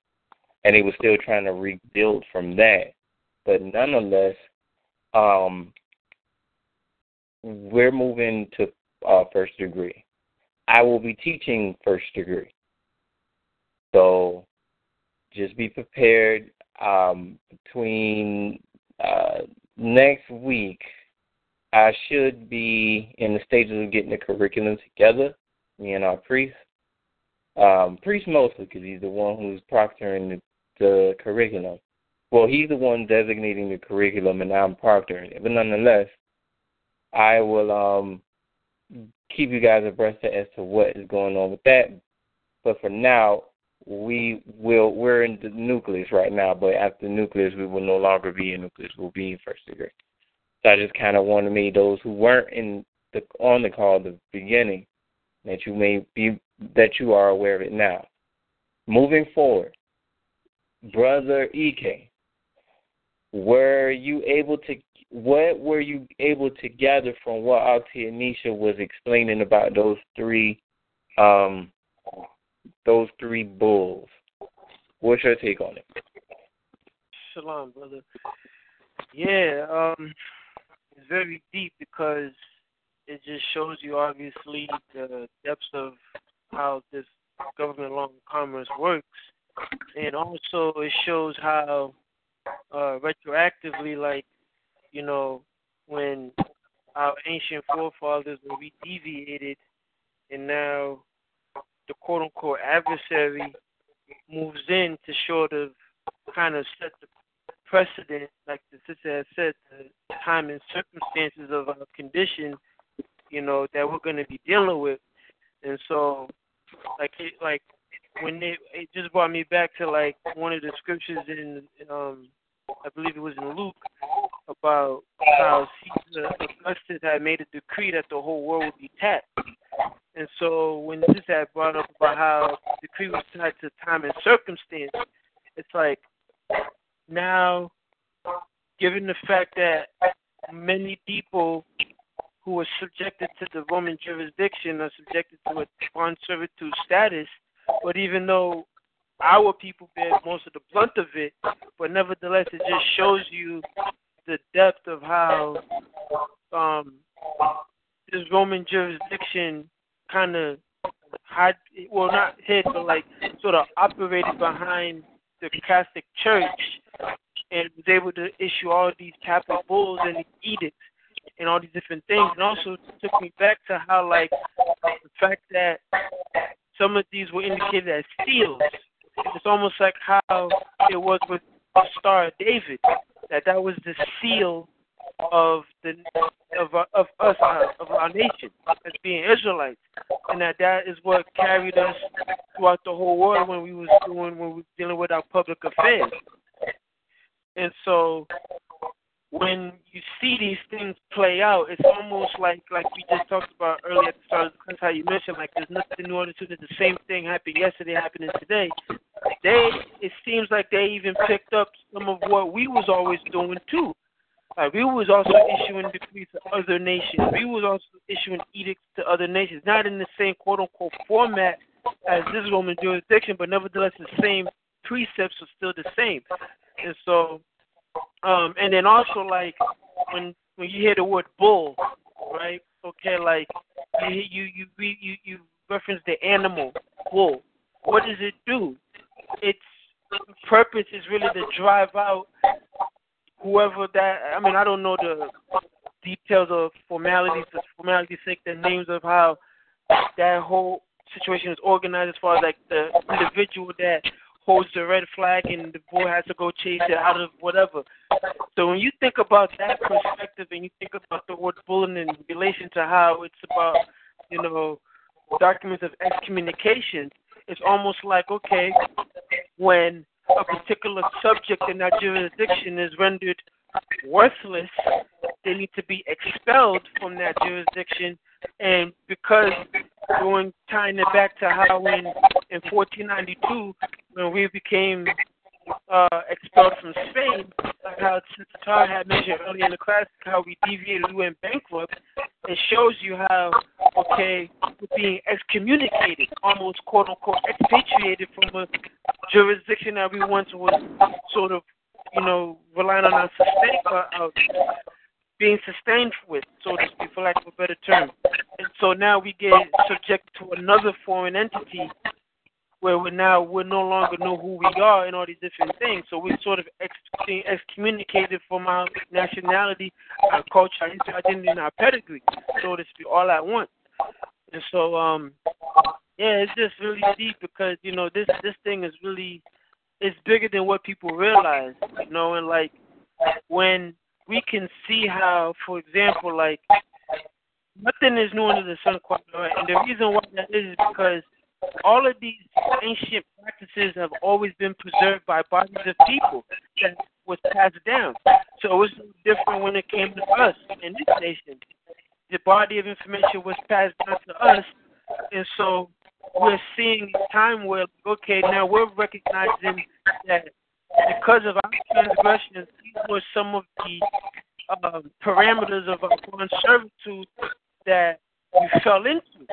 and he was still trying to rebuild from that, but nonetheless, um, we're moving to uh, first degree. I will be teaching first degree. So just be prepared um, between uh, next week. I should be in the stages of getting the curriculum together, me and our priest. Um, priest mostly because he's the one who's proctoring the, the curriculum. Well, he's the one designating the curriculum, and I'm proctoring it. But nonetheless, I will um, keep you guys abreast as to what is going on with that. But for now, we will we're in the nucleus right now, but after nucleus we will no longer be in nucleus, we'll be in first degree. So I just kinda wanted me those who weren't in the on the call at the beginning that you may be that you are aware of it now. Moving forward, Brother EK, were you able to what were you able to gather from what Auntie Anisha was explaining about those three um those three bulls. What's your take on it? Shalom, brother. Yeah, um, it's very deep because it just shows you obviously the depths of how this government law and commerce works, and also it shows how uh, retroactively, like you know, when our ancient forefathers were deviated, and now the quote unquote adversary moves in to sort of kind of set the precedent, like the sister has said, the time and circumstances of our condition, you know, that we're going to be dealing with. And so, like, it, like when they, it just brought me back to like one of the scriptures in, um, I believe it was in Luke, about how Caesar Augustus had made a decree that the whole world would be taxed. So when this had brought up about how the decree was tied to time and circumstance, it's like now, given the fact that many people who are subjected to the Roman jurisdiction are subjected to a bond servitude status, but even though our people bear most of the brunt of it, but nevertheless, it just shows you the depth of how um, this Roman jurisdiction kind of had well not hid but like sort of operated behind the Catholic Church and was able to issue all these papal bulls and edicts and all these different things and also took me back to how like the fact that some of these were indicated as seals. It's almost like how it was with the Star of David, that that was the seal of the of of us of our nation as being Israelites, and that that is what carried us throughout the whole world when we was doing when we were dealing with our public affairs. And so, when you see these things play out, it's almost like like we just talked about earlier at the start the how you mentioned like there's nothing new under that the same thing happened yesterday happening today. They it seems like they even picked up some of what we was always doing too we was also issuing decrees to other nations. We was also issuing edicts to other nations, not in the same quote unquote format as this Roman jurisdiction, but nevertheless the same precepts are still the same. And so, um, and then also like when when you hear the word bull, right? Okay, like you you you you you reference the animal bull. What does it do? Its purpose is really to drive out whoever that I mean I don't know the details of formalities for formality's sake, the names of how that whole situation is organized as far as like the individual that holds the red flag and the boy has to go chase it out of whatever. So when you think about that perspective and you think about the word bullying in relation to how it's about, you know, documents of excommunication, it's almost like okay, when a particular subject in that jurisdiction is rendered worthless, they need to be expelled from that jurisdiction. And because going tying it back to how in in 1492 when we became uh, expelled from Spain, like how Tar had mentioned earlier in the class, how we deviated, we went bankrupt. It shows you how, okay, we're being excommunicated, almost quote unquote expatriated from a jurisdiction that we once was sort of, you know, relying on our sustain, uh, uh, being sustained with, so to speak, for lack of a better term. And so now we get subject to another foreign entity where we're now we no longer know who we are and all these different things. So we're sort of ex- being excommunicated from our nationality, our culture, our identity, and our pedigree, so to speak, all at once. And so, um, yeah, it's just really deep because you know this this thing is really it's bigger than what people realize, you know, and like when we can see how, for example, like nothing is new under the sun quite right, and the reason why that is because all of these ancient practices have always been preserved by bodies of people that was passed down. So it was different when it came to us in this nation. The body of information was passed down to us, and so we're seeing time where okay, now we're recognizing that because of our transgressions, these were some of the um, parameters of our foreign servitude that we fell into.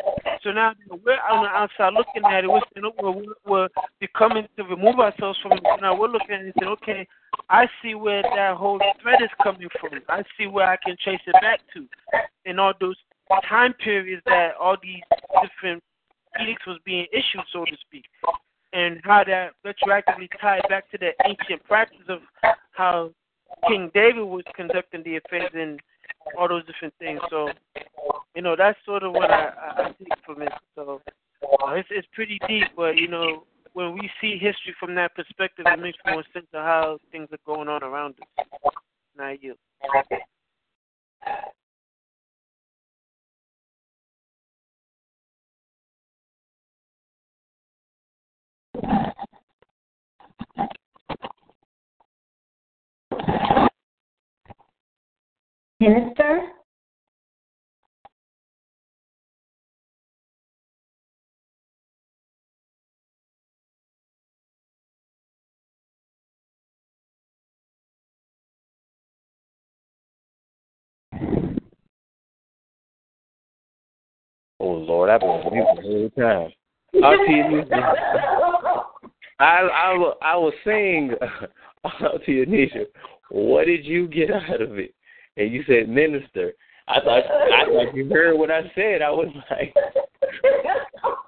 So now we're on the outside looking at it. We're saying, we're, we're becoming to remove ourselves from it. Now we're looking at it and saying, okay, I see where that whole thread is coming from. I see where I can trace it back to. And all those time periods that all these different edicts was being issued, so to speak. And how that retroactively tied back to the ancient practice of how King David was conducting the affairs and all those different things. So, you know, that's sort of what I, I take from it. So, uh, it's it's pretty deep, but you know, when we see history from that perspective, it makes more sense of how things are going on around us. Now you. Minister? Oh Lord, I've been asleep the whole time. I'll tell you, I I I was saying to you, Nisha, what did you get out of it? And you said minister. I thought I thought you heard what I said. I was like,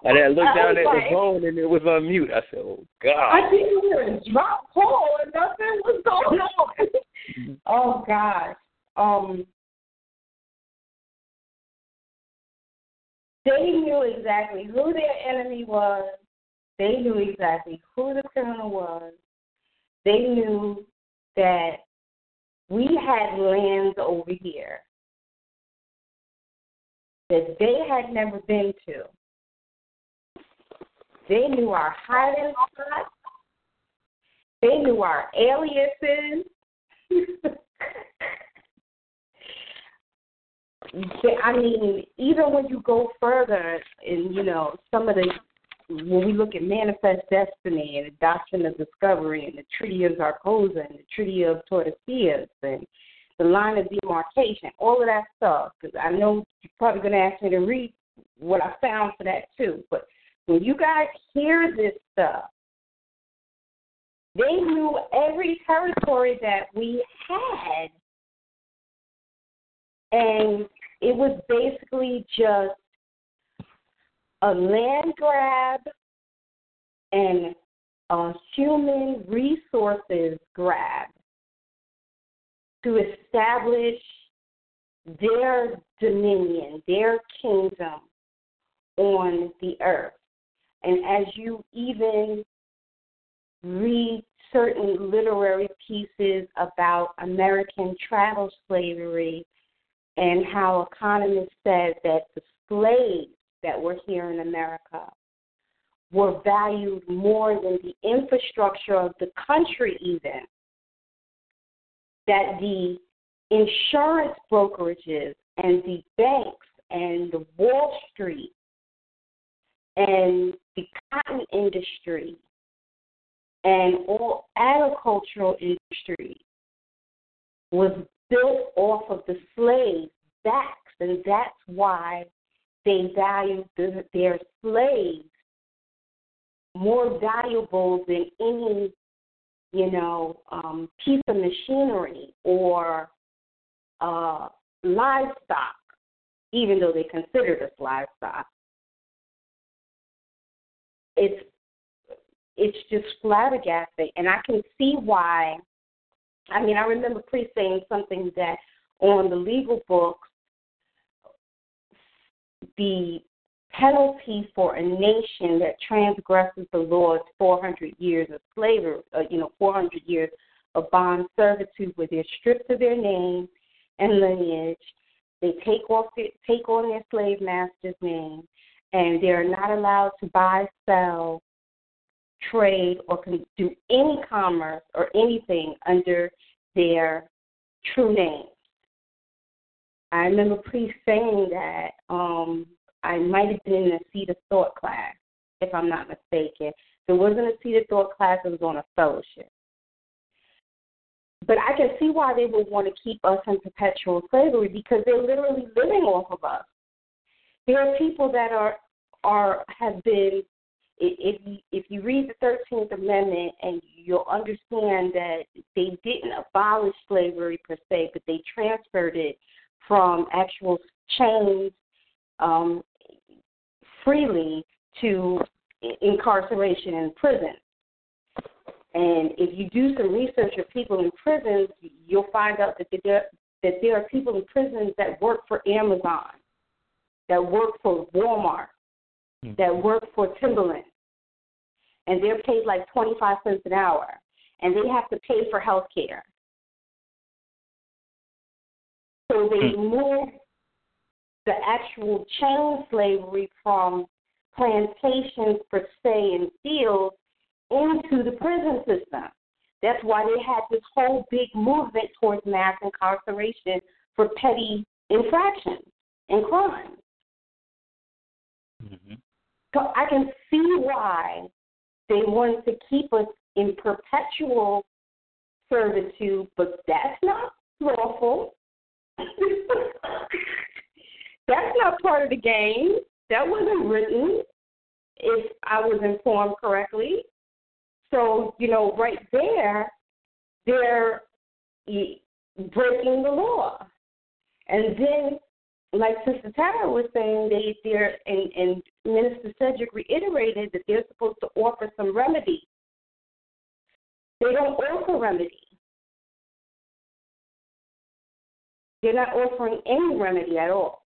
and I looked down at the phone and it was on mute. I said, "Oh God!" I think you were in drop hole and nothing was going on. oh gosh. Um. They knew exactly who their enemy was. They knew exactly who the criminal was. They knew that we had lands over here that they had never been to. They knew our hiding spots. They knew our aliases. I mean, even when you go further, and you know, some of the when we look at manifest destiny and the doctrine of discovery and the treaty of Zaragoza and the treaty of Tordesillas and the line of demarcation, all of that stuff. Because I know you're probably going to ask me to read what I found for that too. But when you guys hear this stuff, they knew every territory that we had, and it was basically just a land grab and a human resources grab. to establish their dominion, their kingdom on the earth. And as you even read certain literary pieces about American chattel slavery and how economists said that the slaves that were here in America were valued more than the infrastructure of the country, even. That the insurance brokerages and the banks and the Wall Street and the cotton industry and all agricultural industry was built off of the slaves' backs, and that's why they valued the, their slaves more valuable than any, you know, um, piece of machinery or uh, livestock, even though they considered us livestock. It's it's just flabbergasting, and I can see why. I mean, I remember Pre saying something that on the legal books, the penalty for a nation that transgresses the is 400 years of slavery, uh, you know, 400 years of bond servitude where they're stripped of their name and lineage. They take off their, take on their slave master's name, and they are not allowed to buy, sell, trade, or can do any commerce or anything under their true name. I remember Pre saying that um, I might have been in a seat of thought class, if I'm not mistaken. It wasn't a seat of thought class, it was on a fellowship. But I can see why they would want to keep us in perpetual slavery because they're literally living off of us. There are people that are are have been if if you read the Thirteenth Amendment and you'll understand that they didn't abolish slavery per se, but they transferred it from actual chains um, freely to incarceration in prison. And if you do some research of people in prisons, you'll find out that there, that there are people in prisons that work for Amazon, that work for Walmart, mm-hmm. that work for Timberland, and they're paid like 25 cents an hour, and they have to pay for health care. So they mm-hmm. move the actual chain slavery from plantations per se and fields into the prison system. That's why they had this whole big movement towards mass incarceration for petty infractions and crimes. Mm-hmm. So I can see why they wanted to keep us in perpetual servitude, but that's not lawful. that's not part of the game. That wasn't written, if I was informed correctly. So, you know, right there, they're breaking the law. And then, like Sister Tara was saying, they they're and, and Minister Cedric reiterated that they're supposed to offer some remedy. They don't offer remedy. They're not offering any remedy at all.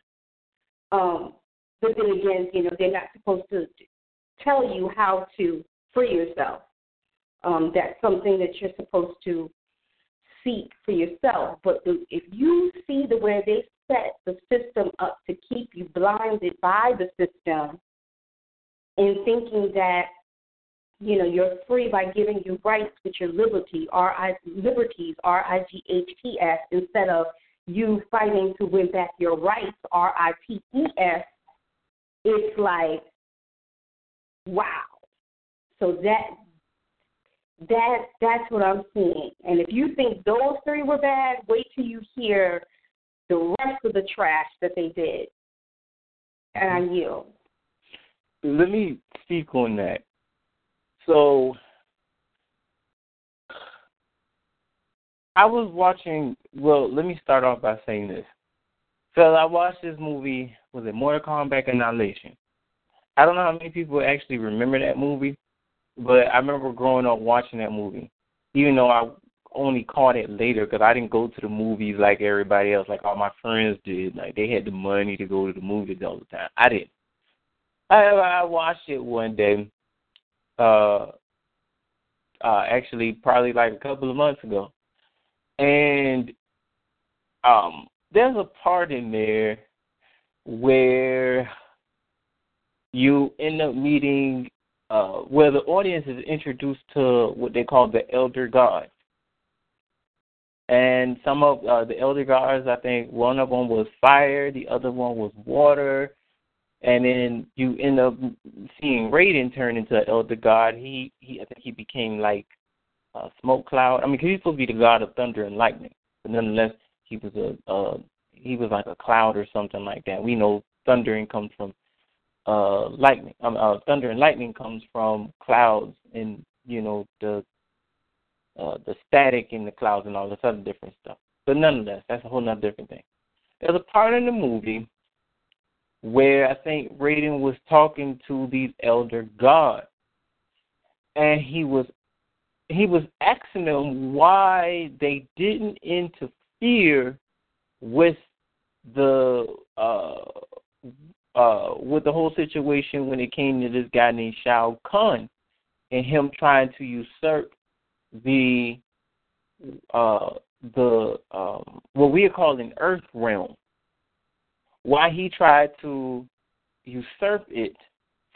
Um, but then again, you know, they're not supposed to tell you how to free yourself. Um, that's something that you're supposed to seek for yourself. But the, if you see the way they set the system up to keep you blinded by the system in thinking that you know you're free by giving you rights with your liberty, R I liberties, R I G H T S, instead of you fighting to win back your rights, R I P E S, it's like wow. So that that that's what I'm seeing. And if you think those three were bad, wait till you hear the rest of the trash that they did. And I yield. Let me speak on that. So I was watching well, let me start off by saying this. So I watched this movie, was it Mortal Kombat Annihilation? I don't know how many people actually remember that movie, but I remember growing up watching that movie. Even though I only caught it later because I didn't go to the movies like everybody else, like all my friends did. Like they had the money to go to the movies all the time. I didn't. I I watched it one day. Uh, uh, actually, probably like a couple of months ago, and um, there's a part in there where you end up meeting uh, where the audience is introduced to what they call the elder gods. And some of uh, the elder gods, I think one of them was fire, the other one was water, and then you end up seeing Raiden turn into an elder god. He, he, I think he became like a smoke cloud. I mean, he's supposed to be the god of thunder and lightning, but nonetheless, he was a, uh, he was like a cloud or something like that. We know thundering comes from uh, lightning. Um, uh, thunder and lightning comes from clouds and you know the uh, the static in the clouds and all this other different stuff. But nonetheless, that's a whole nother different thing. There's a part in the movie where I think Raiden was talking to these elder gods, and he was he was asking them why they didn't interfere with the uh, uh, with the whole situation when it came to this guy named Shao Kahn and him trying to usurp the uh, the um, what we are calling Earth realm. Why he tried to usurp it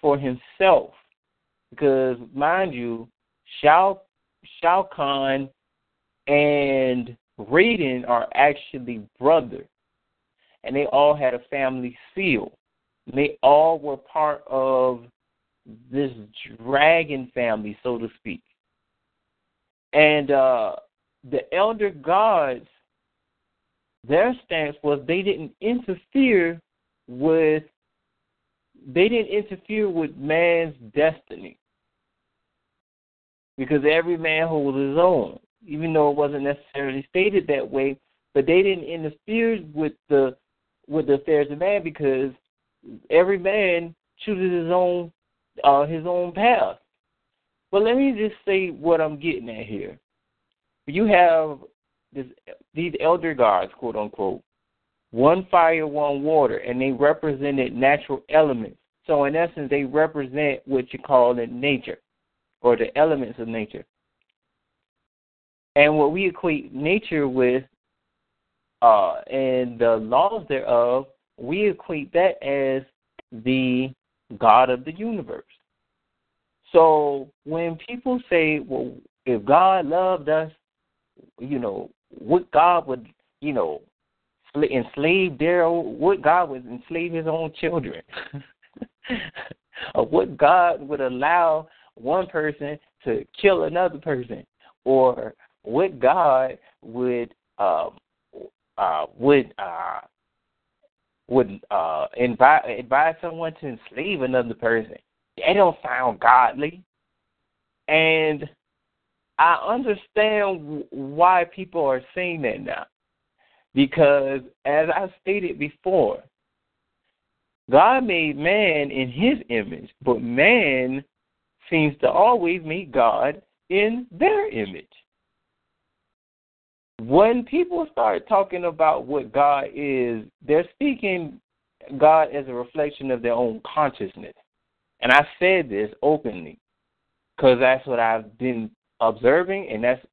for himself, because mind you, Shao Shao Kahn and Raiden are actually brothers, and they all had a family seal. They all were part of this dragon family, so to speak. And uh, the elder gods, their stance was they didn't interfere with they didn't interfere with man's destiny. Because every man holds his own, even though it wasn't necessarily stated that way, but they didn't interfere with the with the affairs of man because every man chooses his own uh, his own path. But let me just say what I'm getting at here. You have this, these elder gods, quote unquote, one fire, one water, and they represented natural elements. So in essence, they represent what you call in nature, or the elements of nature. And what we equate nature with, uh, and the laws thereof, we equate that as the God of the universe. So when people say, well, if God loved us, you know, what God would, you know, enslave their what God would enslave his own children. or what God would allow one person to kill another person. Or what God would um uh would uh would uh invite advise someone to enslave another person. They don't sound godly. And I understand why people are saying that now. Because as I stated before, God made man in his image, but man seems to always meet God in their image when people start talking about what God is, they're speaking God as a reflection of their own consciousness. And I said this openly because that's what I've been observing, and that's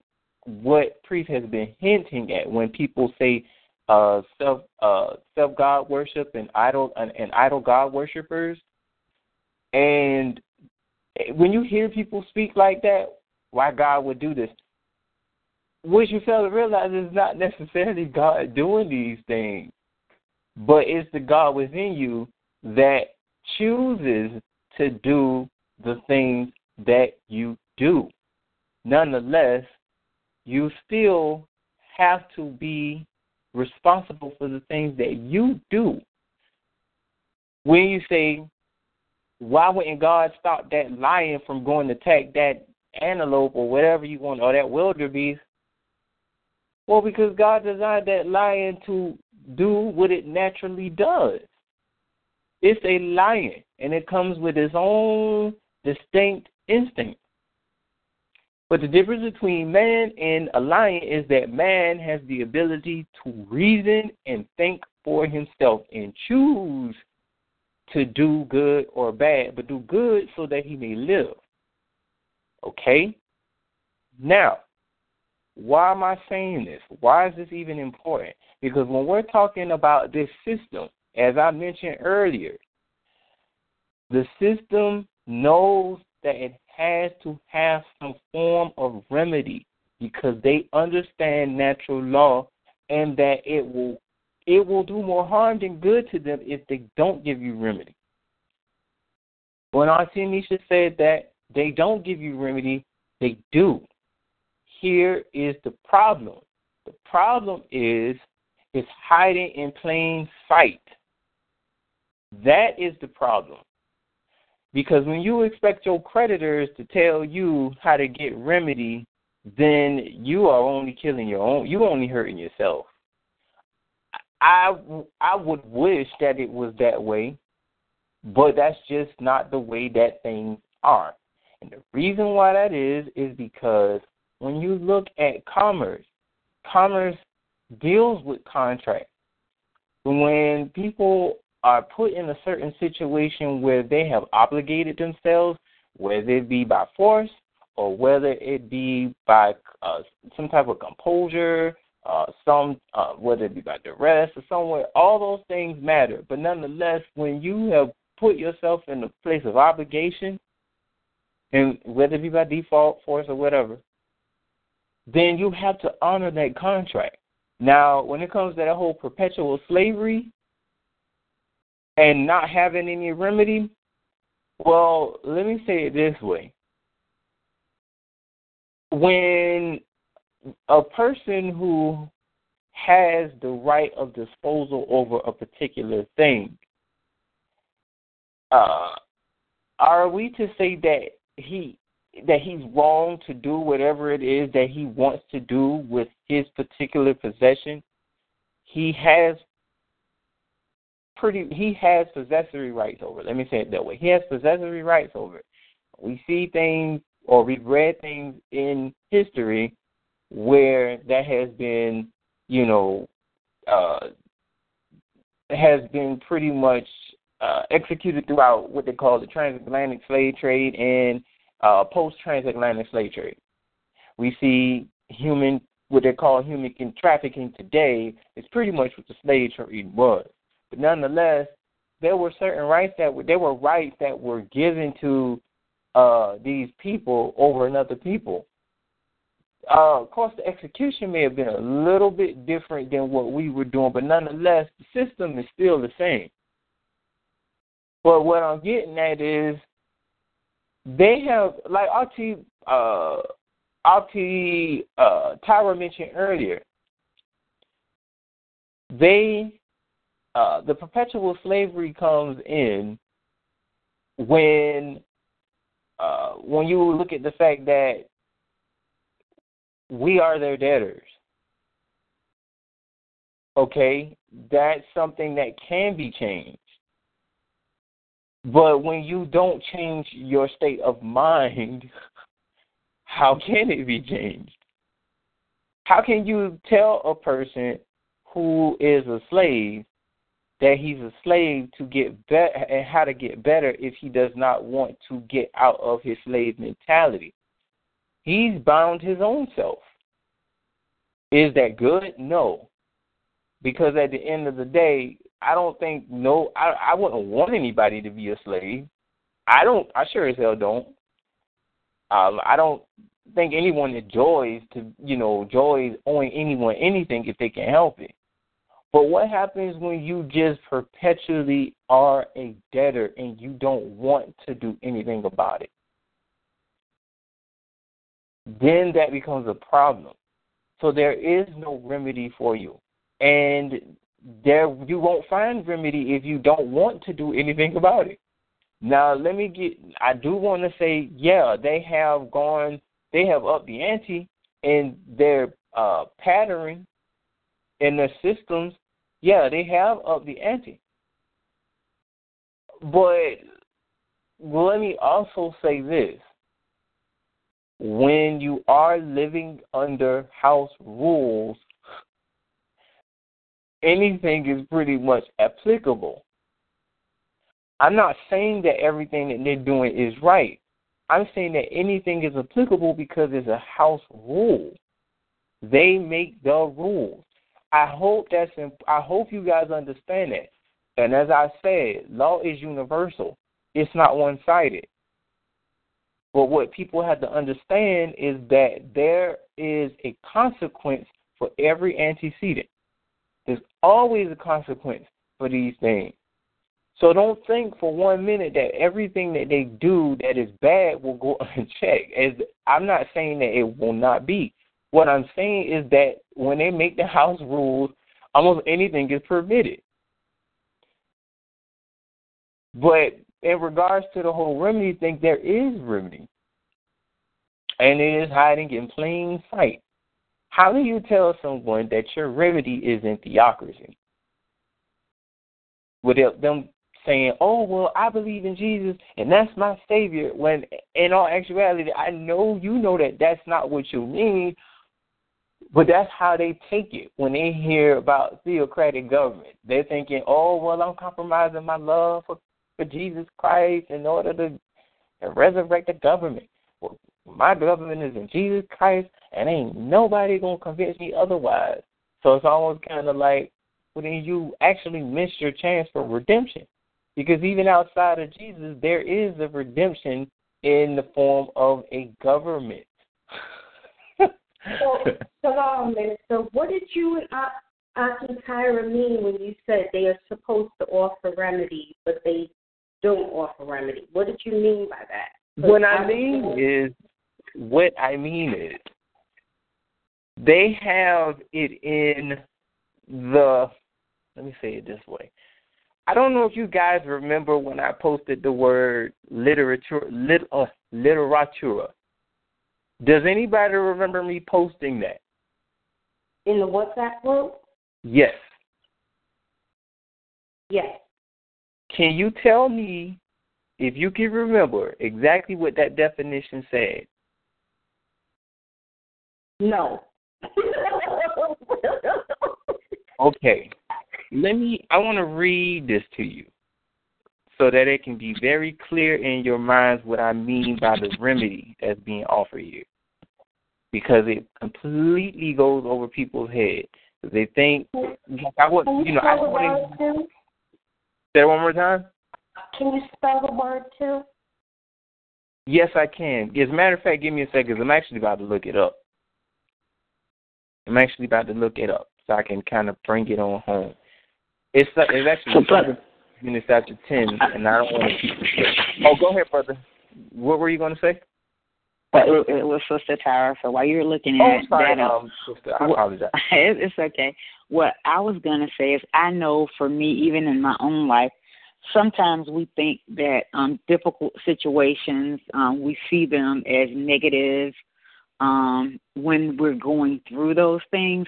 what Priest has been hinting at when people say uh, self uh, self God worship and idol and, and idol God worshippers. And when you hear people speak like that, why God would do this? what you fail to realize is not necessarily God doing these things, but it's the God within you that chooses to do the things that you do. Nonetheless, you still have to be responsible for the things that you do. When you say, why wouldn't God stop that lion from going to attack that antelope or whatever you want, or that wildebeest? Well, because God designed that lion to do what it naturally does. It's a lion, and it comes with its own distinct instinct. But the difference between man and a lion is that man has the ability to reason and think for himself and choose to do good or bad, but do good so that he may live. Okay? Now, why am I saying this? Why is this even important? Because when we're talking about this system, as I mentioned earlier, the system knows that it has to have some form of remedy because they understand natural law and that it will it will do more harm than good to them if they don't give you remedy. When Auntie Anisha said that they don't give you remedy, they do. Here is the problem. The problem is it's hiding in plain sight. That is the problem. Because when you expect your creditors to tell you how to get remedy, then you are only killing your own. You're only hurting yourself. I I would wish that it was that way, but that's just not the way that things are. And the reason why that is is because when you look at commerce, commerce deals with contracts. When people are put in a certain situation where they have obligated themselves, whether it be by force or whether it be by uh, some type of composure, uh, some uh, whether it be by duress or somewhere, all those things matter. But nonetheless, when you have put yourself in a place of obligation, and whether it be by default, force, or whatever, then you have to honor that contract. Now, when it comes to that whole perpetual slavery and not having any remedy, well, let me say it this way. When a person who has the right of disposal over a particular thing, uh, are we to say that he that he's wrong to do whatever it is that he wants to do with his particular possession, he has pretty he has possessory rights over it. Let me say it that way. He has possessory rights over it. We see things or we've read things in history where that has been, you know, uh, has been pretty much uh, executed throughout what they call the transatlantic slave trade and uh, post transatlantic slave trade. We see human, what they call human trafficking today, is pretty much what the slave trade was. But nonetheless, there were certain rights that were, there were rights that were given to uh, these people over another people. Uh, of course, the execution may have been a little bit different than what we were doing, but nonetheless, the system is still the same. But what I'm getting at is they have like RT, uh Auntie uh Tyra mentioned earlier. They uh the perpetual slavery comes in when uh when you look at the fact that we are their debtors. Okay? That's something that can be changed. But when you don't change your state of mind, how can it be changed? How can you tell a person who is a slave that he's a slave to get better and how to get better if he does not want to get out of his slave mentality? He's bound his own self. Is that good? No. Because at the end of the day, I don't think no I I wouldn't want anybody to be a slave. I don't I sure as hell don't. Um I don't think anyone enjoys to you know, joys owing anyone anything if they can help it. But what happens when you just perpetually are a debtor and you don't want to do anything about it? Then that becomes a problem. So there is no remedy for you. And there you won't find remedy if you don't want to do anything about it. Now let me get I do want to say, yeah, they have gone they have upped the ante in their uh patterning in their systems. Yeah, they have upped the ante. But let me also say this. When you are living under house rules, anything is pretty much applicable. I'm not saying that everything that they're doing is right. I'm saying that anything is applicable because it's a house rule. They make the rules. I hope that's. I hope you guys understand that. And as I said, law is universal. It's not one-sided. But what people have to understand is that there is a consequence for every antecedent. There's always a consequence for these things. So don't think for one minute that everything that they do that is bad will go unchecked. As I'm not saying that it will not be. What I'm saying is that when they make the house rules, almost anything is permitted. But in regards to the whole remedy thing, there is remedy. And it is hiding in plain sight. How do you tell someone that your remedy is in theocracy? Without them saying, "Oh well, I believe in Jesus and that's my savior," when in all actuality, I know you know that that's not what you mean, but that's how they take it when they hear about theocratic government. They're thinking, "Oh well, I'm compromising my love for for Jesus Christ in order to resurrect the government." Well, my government is in Jesus Christ, and ain't nobody gonna convince me otherwise. So it's almost kind of like, well, then you actually missed your chance for redemption. Because even outside of Jesus, there is a redemption in the form of a government. so, Salam, um, so what did you and Auntie Tyra mean when you said they are supposed to offer remedy, but they don't offer remedy? What did you mean by that? What I mean is, what I mean is, they have it in the. Let me say it this way. I don't know if you guys remember when I posted the word literature, lit, uh, literatura. Does anybody remember me posting that? In the WhatsApp group? Yes. Yes. Can you tell me, if you can remember, exactly what that definition said? No. okay. Let me I want to read this to you so that it can be very clear in your minds what I mean by the remedy that's being offered here. Because it completely goes over people's heads. They think I would you know I want to say it one more time. Can you spell the word too? Yes, I can. As a matter of fact, give me a second. Cause I'm actually about to look it up. I'm actually about to look it up so I can kind of bring it on home. It's uh, it's actually so, minutes after ten, and I don't want to keep it. Oh, go ahead, brother. What were you going to say? But it was Sister Tara. So while you're looking oh, at sorry, that, um, sister, I apologize. it's okay. What I was gonna say is, I know for me, even in my own life, sometimes we think that um difficult situations, um, we see them as negative um when we're going through those things.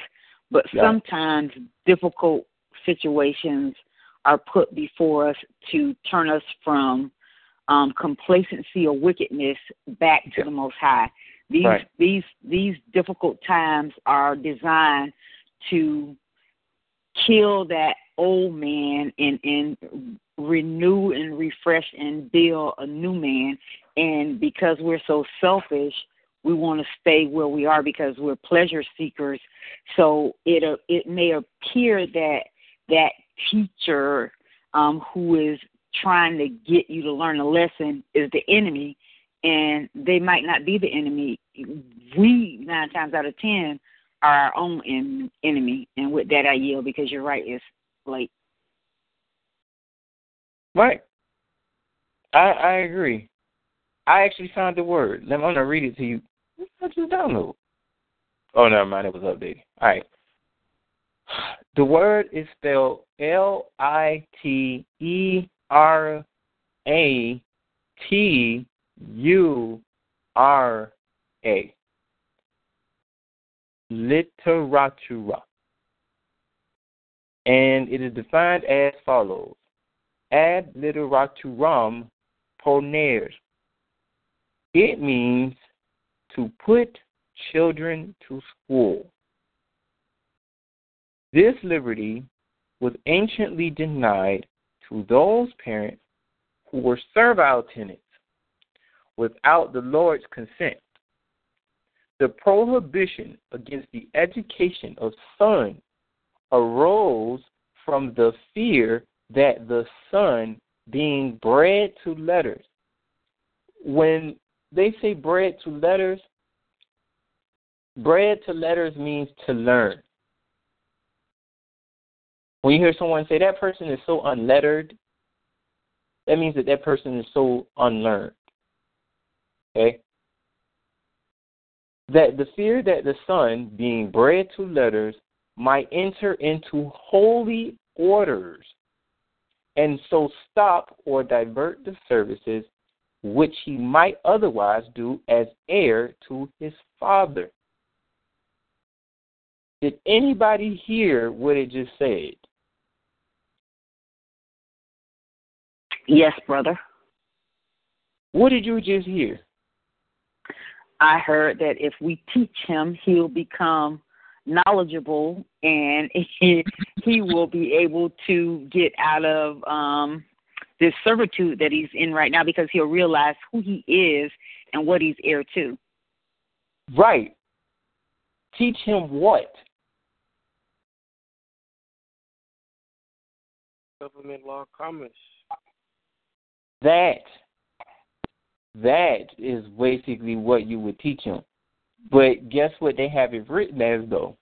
But yeah. sometimes difficult situations are put before us to turn us from um, complacency or wickedness back to the Most High. These right. these these difficult times are designed to kill that old man and and renew and refresh and build a new man. And because we're so selfish, we want to stay where we are because we're pleasure seekers. So it uh, it may appear that that teacher um, who is trying to get you to learn a lesson is the enemy, and they might not be the enemy. We nine times out of ten are our own en- enemy, and with that I yield because you're right. It's late. Right. I I agree. I actually found the word. Let me I'm gonna read it to you. I just download. Oh, never mind. It was updated. All right. The word is spelled L I T E R A T U R A. Literatura. And it is defined as follows Ad literaturam poner. It means to put children to school. This liberty was anciently denied those parents who were servile tenants without the Lord's consent. The prohibition against the education of sons arose from the fear that the son being bred to letters. When they say bred to letters, bred to letters means to learn. When you hear someone say that person is so unlettered, that means that that person is so unlearned. Okay? That the fear that the son, being bred to letters, might enter into holy orders and so stop or divert the services which he might otherwise do as heir to his father. Did anybody hear what it just said? Yes, brother. What did you just hear? I heard that if we teach him, he'll become knowledgeable and he, he will be able to get out of um this servitude that he's in right now because he'll realize who he is and what he's heir to. Right. Teach him what? Government law commerce. That that is basically what you would teach them. But guess what they have it written as though?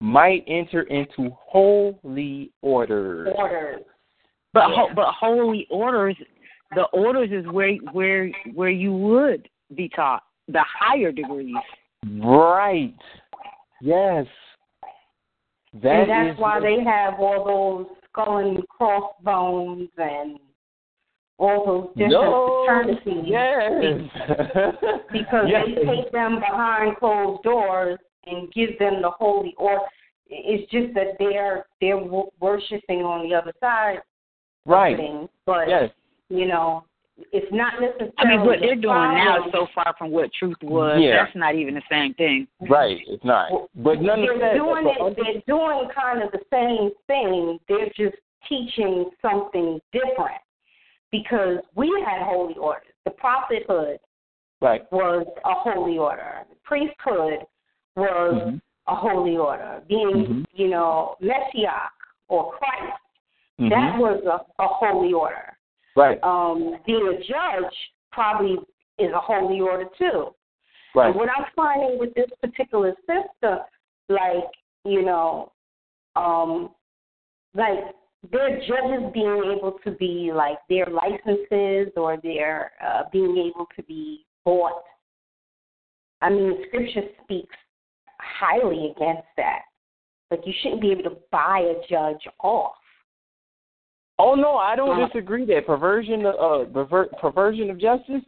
Might enter into holy orders. Orders. But Yeah. ho- but holy orders, the orders is where where where you would be taught the higher degrees. Right. Yes. That and that's is why what- they have all those skull and crossbones and all those different no. fraternities. Yes. because yes. they take them behind closed doors and give them the holy or it's just that they're they're wo- worshiping on the other side right. things but Yes. you know it's not necessarily I mean, what they're the doing now is so far from what truth was. Yeah. That's not even the same thing. Right. It's not. But they're nonetheless, doing but it they're doing kind of the same thing they're just teaching something different because we had holy orders the prophethood right. was a holy order the priesthood was Mhm. a holy order. Being, Mhm. you know, Messiah or Christ, Mhm. that was a, a holy order. Right. Um, being a judge probably is a holy order too. Right. And what I'm finding with this particular system, like, you know, um, like their judges being able to be like their licenses or their uh, being able to be bought. I mean, Scripture speaks highly against that. Like you shouldn't be able to buy a judge off. Oh no, I don't Uh, disagree that perversion of uh perver- perversion of justice.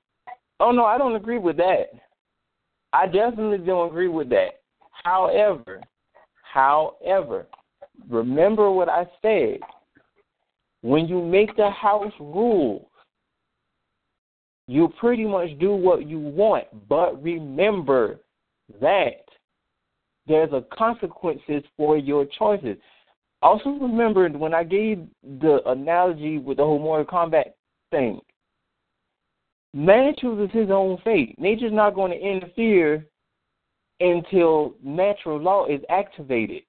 Oh no, I don't agree with that. I definitely don't agree with that. However, however, remember what I said. When you make the house rules, you pretty much do what you want, but remember that there's a consequences for your choices. Also remember when I gave the analogy with the whole Mortal Kombat thing. Man chooses his own fate. Nature's not going to interfere until natural law is activated.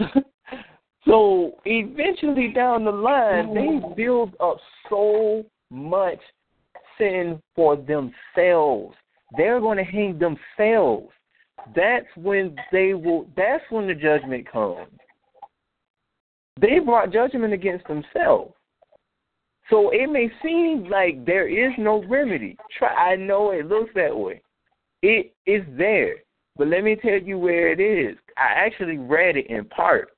so eventually down the line, they build up so much sin for themselves. They're going to hang themselves. That's when they will. That's when the judgment comes. They brought judgment against themselves. So it may seem like there is no remedy. Try. I know it looks that way. It is there, but let me tell you where it is. I actually read it in part.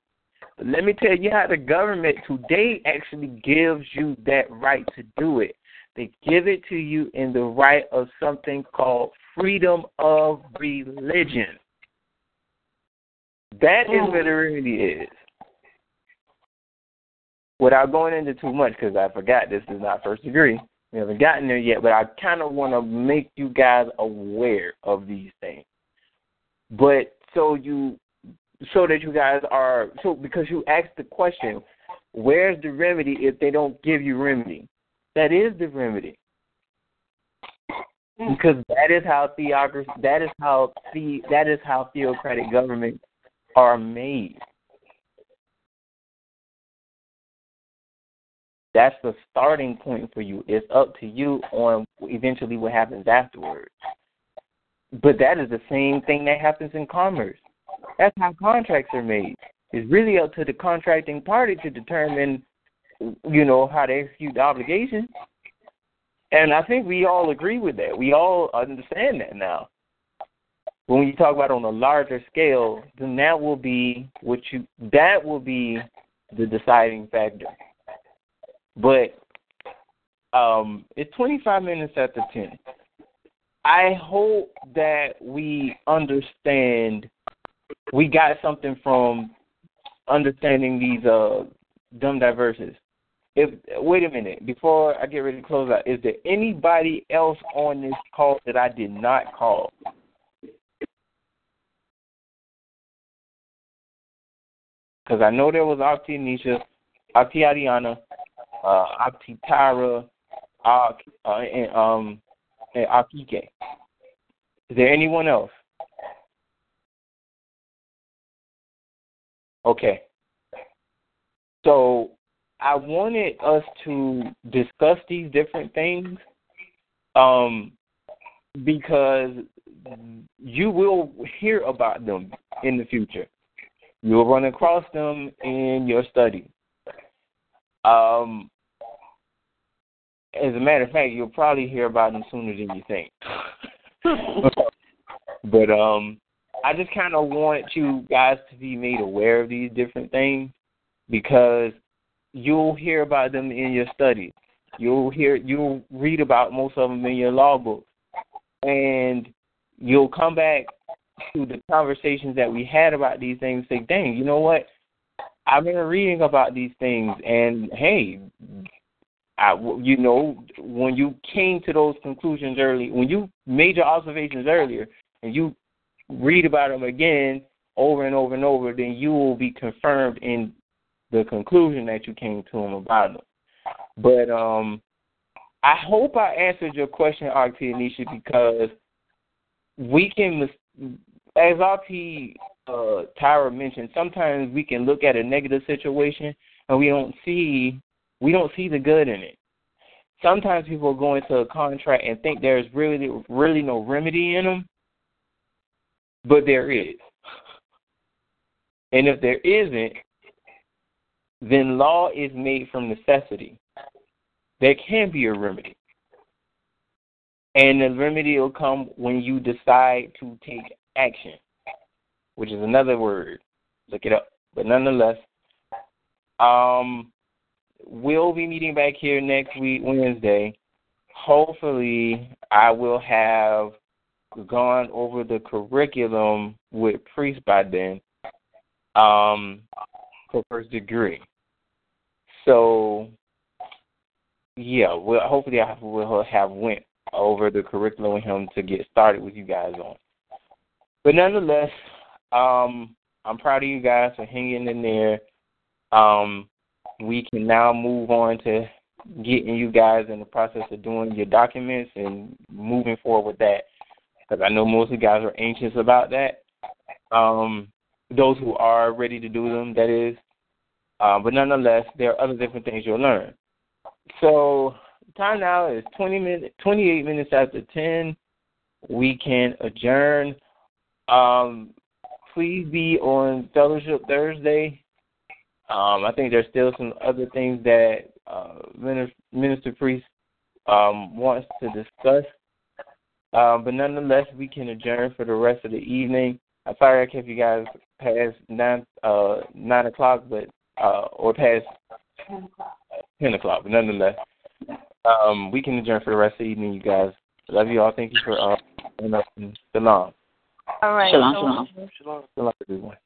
But let me tell you how the government today actually gives you that right to do it. They give it to you in the right of something called freedom of religion. That is what it really is. Without going into too much, because I forgot this is not first degree. We haven't gotten there yet, but I kind of want to make you guys aware of these things. But so you, so that you guys are, so because you asked the question, where's the remedy if they don't give you remedy? That is the remedy. Mm. Because that is how theocracy, that is how the, that is how theocratic governments are made. That's the starting point for you. It's up to you on eventually what happens afterwards. But that is the same thing that happens in commerce. That's how contracts are made. It's really up to the contracting party to determine, you know, how to execute the obligation. And I think we all agree with that. We all understand that now. When you talk about on a larger scale, then that will be what you that will be the deciding factor. But um, it's 25 minutes after 10. I hope that we understand, we got something from understanding these uh, Dum Diversas. If wait a minute, before I get ready to close out, is there anybody else on this call that I did not call? Because I know there was Auntie Nisha, Auntie Ariana, uh, Akitara, uh, uh, and um, and. Is there anyone else? Okay. So I wanted us to discuss these different things um, because you will hear about them in the future. You'll run across them in your study. Um, as a matter of fact, you'll probably hear about them sooner than you think. but um, I just kind of want you guys to be made aware of these different things because you'll hear about them in your studies. You'll hear, you'll read about most of them in your law books, and you'll come back to the conversations that we had about these things. And say, dang, you know what? I've been reading about these things, and hey, I, you know, when you came to those conclusions early, when you made your observations earlier, and you read about them again over and over and over, then you will be confirmed in the conclusion that you came to them about them. But um, I hope I answered your question, RT Anisha, because we can, as RT uh, Tyra mentioned, sometimes we can look at a negative situation and we don't see we don't see the good in it. Sometimes people go into a contract and think there's really really no remedy in them, but there is. And if there isn't, then law is made from necessity. There can be a remedy. And the remedy will come when you decide to take action which is another word. Look it up. But nonetheless, um, we'll be meeting back here next week, Wednesday. Hopefully, I will have gone over the curriculum with priests by then um, for first degree. So, yeah, well, hopefully I will have went over the curriculum with him to get started with you guys on. But nonetheless, um, I'm proud of you guys for hanging in there. Um, we can now move on to getting you guys in the process of doing your documents and moving forward with that. Because I know most of you guys are anxious about that. Um, those who are ready to do them, that is. Um, but nonetheless, there are other different things you'll learn. So time now is 20 minutes, 28 minutes after 10. We can adjourn. Um, please be on Fellowship Thursday. Um, I think there's still some other things that uh, Minister, Minister Priest um, wants to discuss. Um, but nonetheless, we can adjourn for the rest of the evening. I'm sorry I kept you guys past nine uh, nine o'clock, but uh, or past ten o'clock. Ten o'clock, but nonetheless, um, we can adjourn for the rest of the evening. You guys, love you all. Thank you for uh, and shalom. All right. Shalom, shalom. Shalom. Shalom, everyone.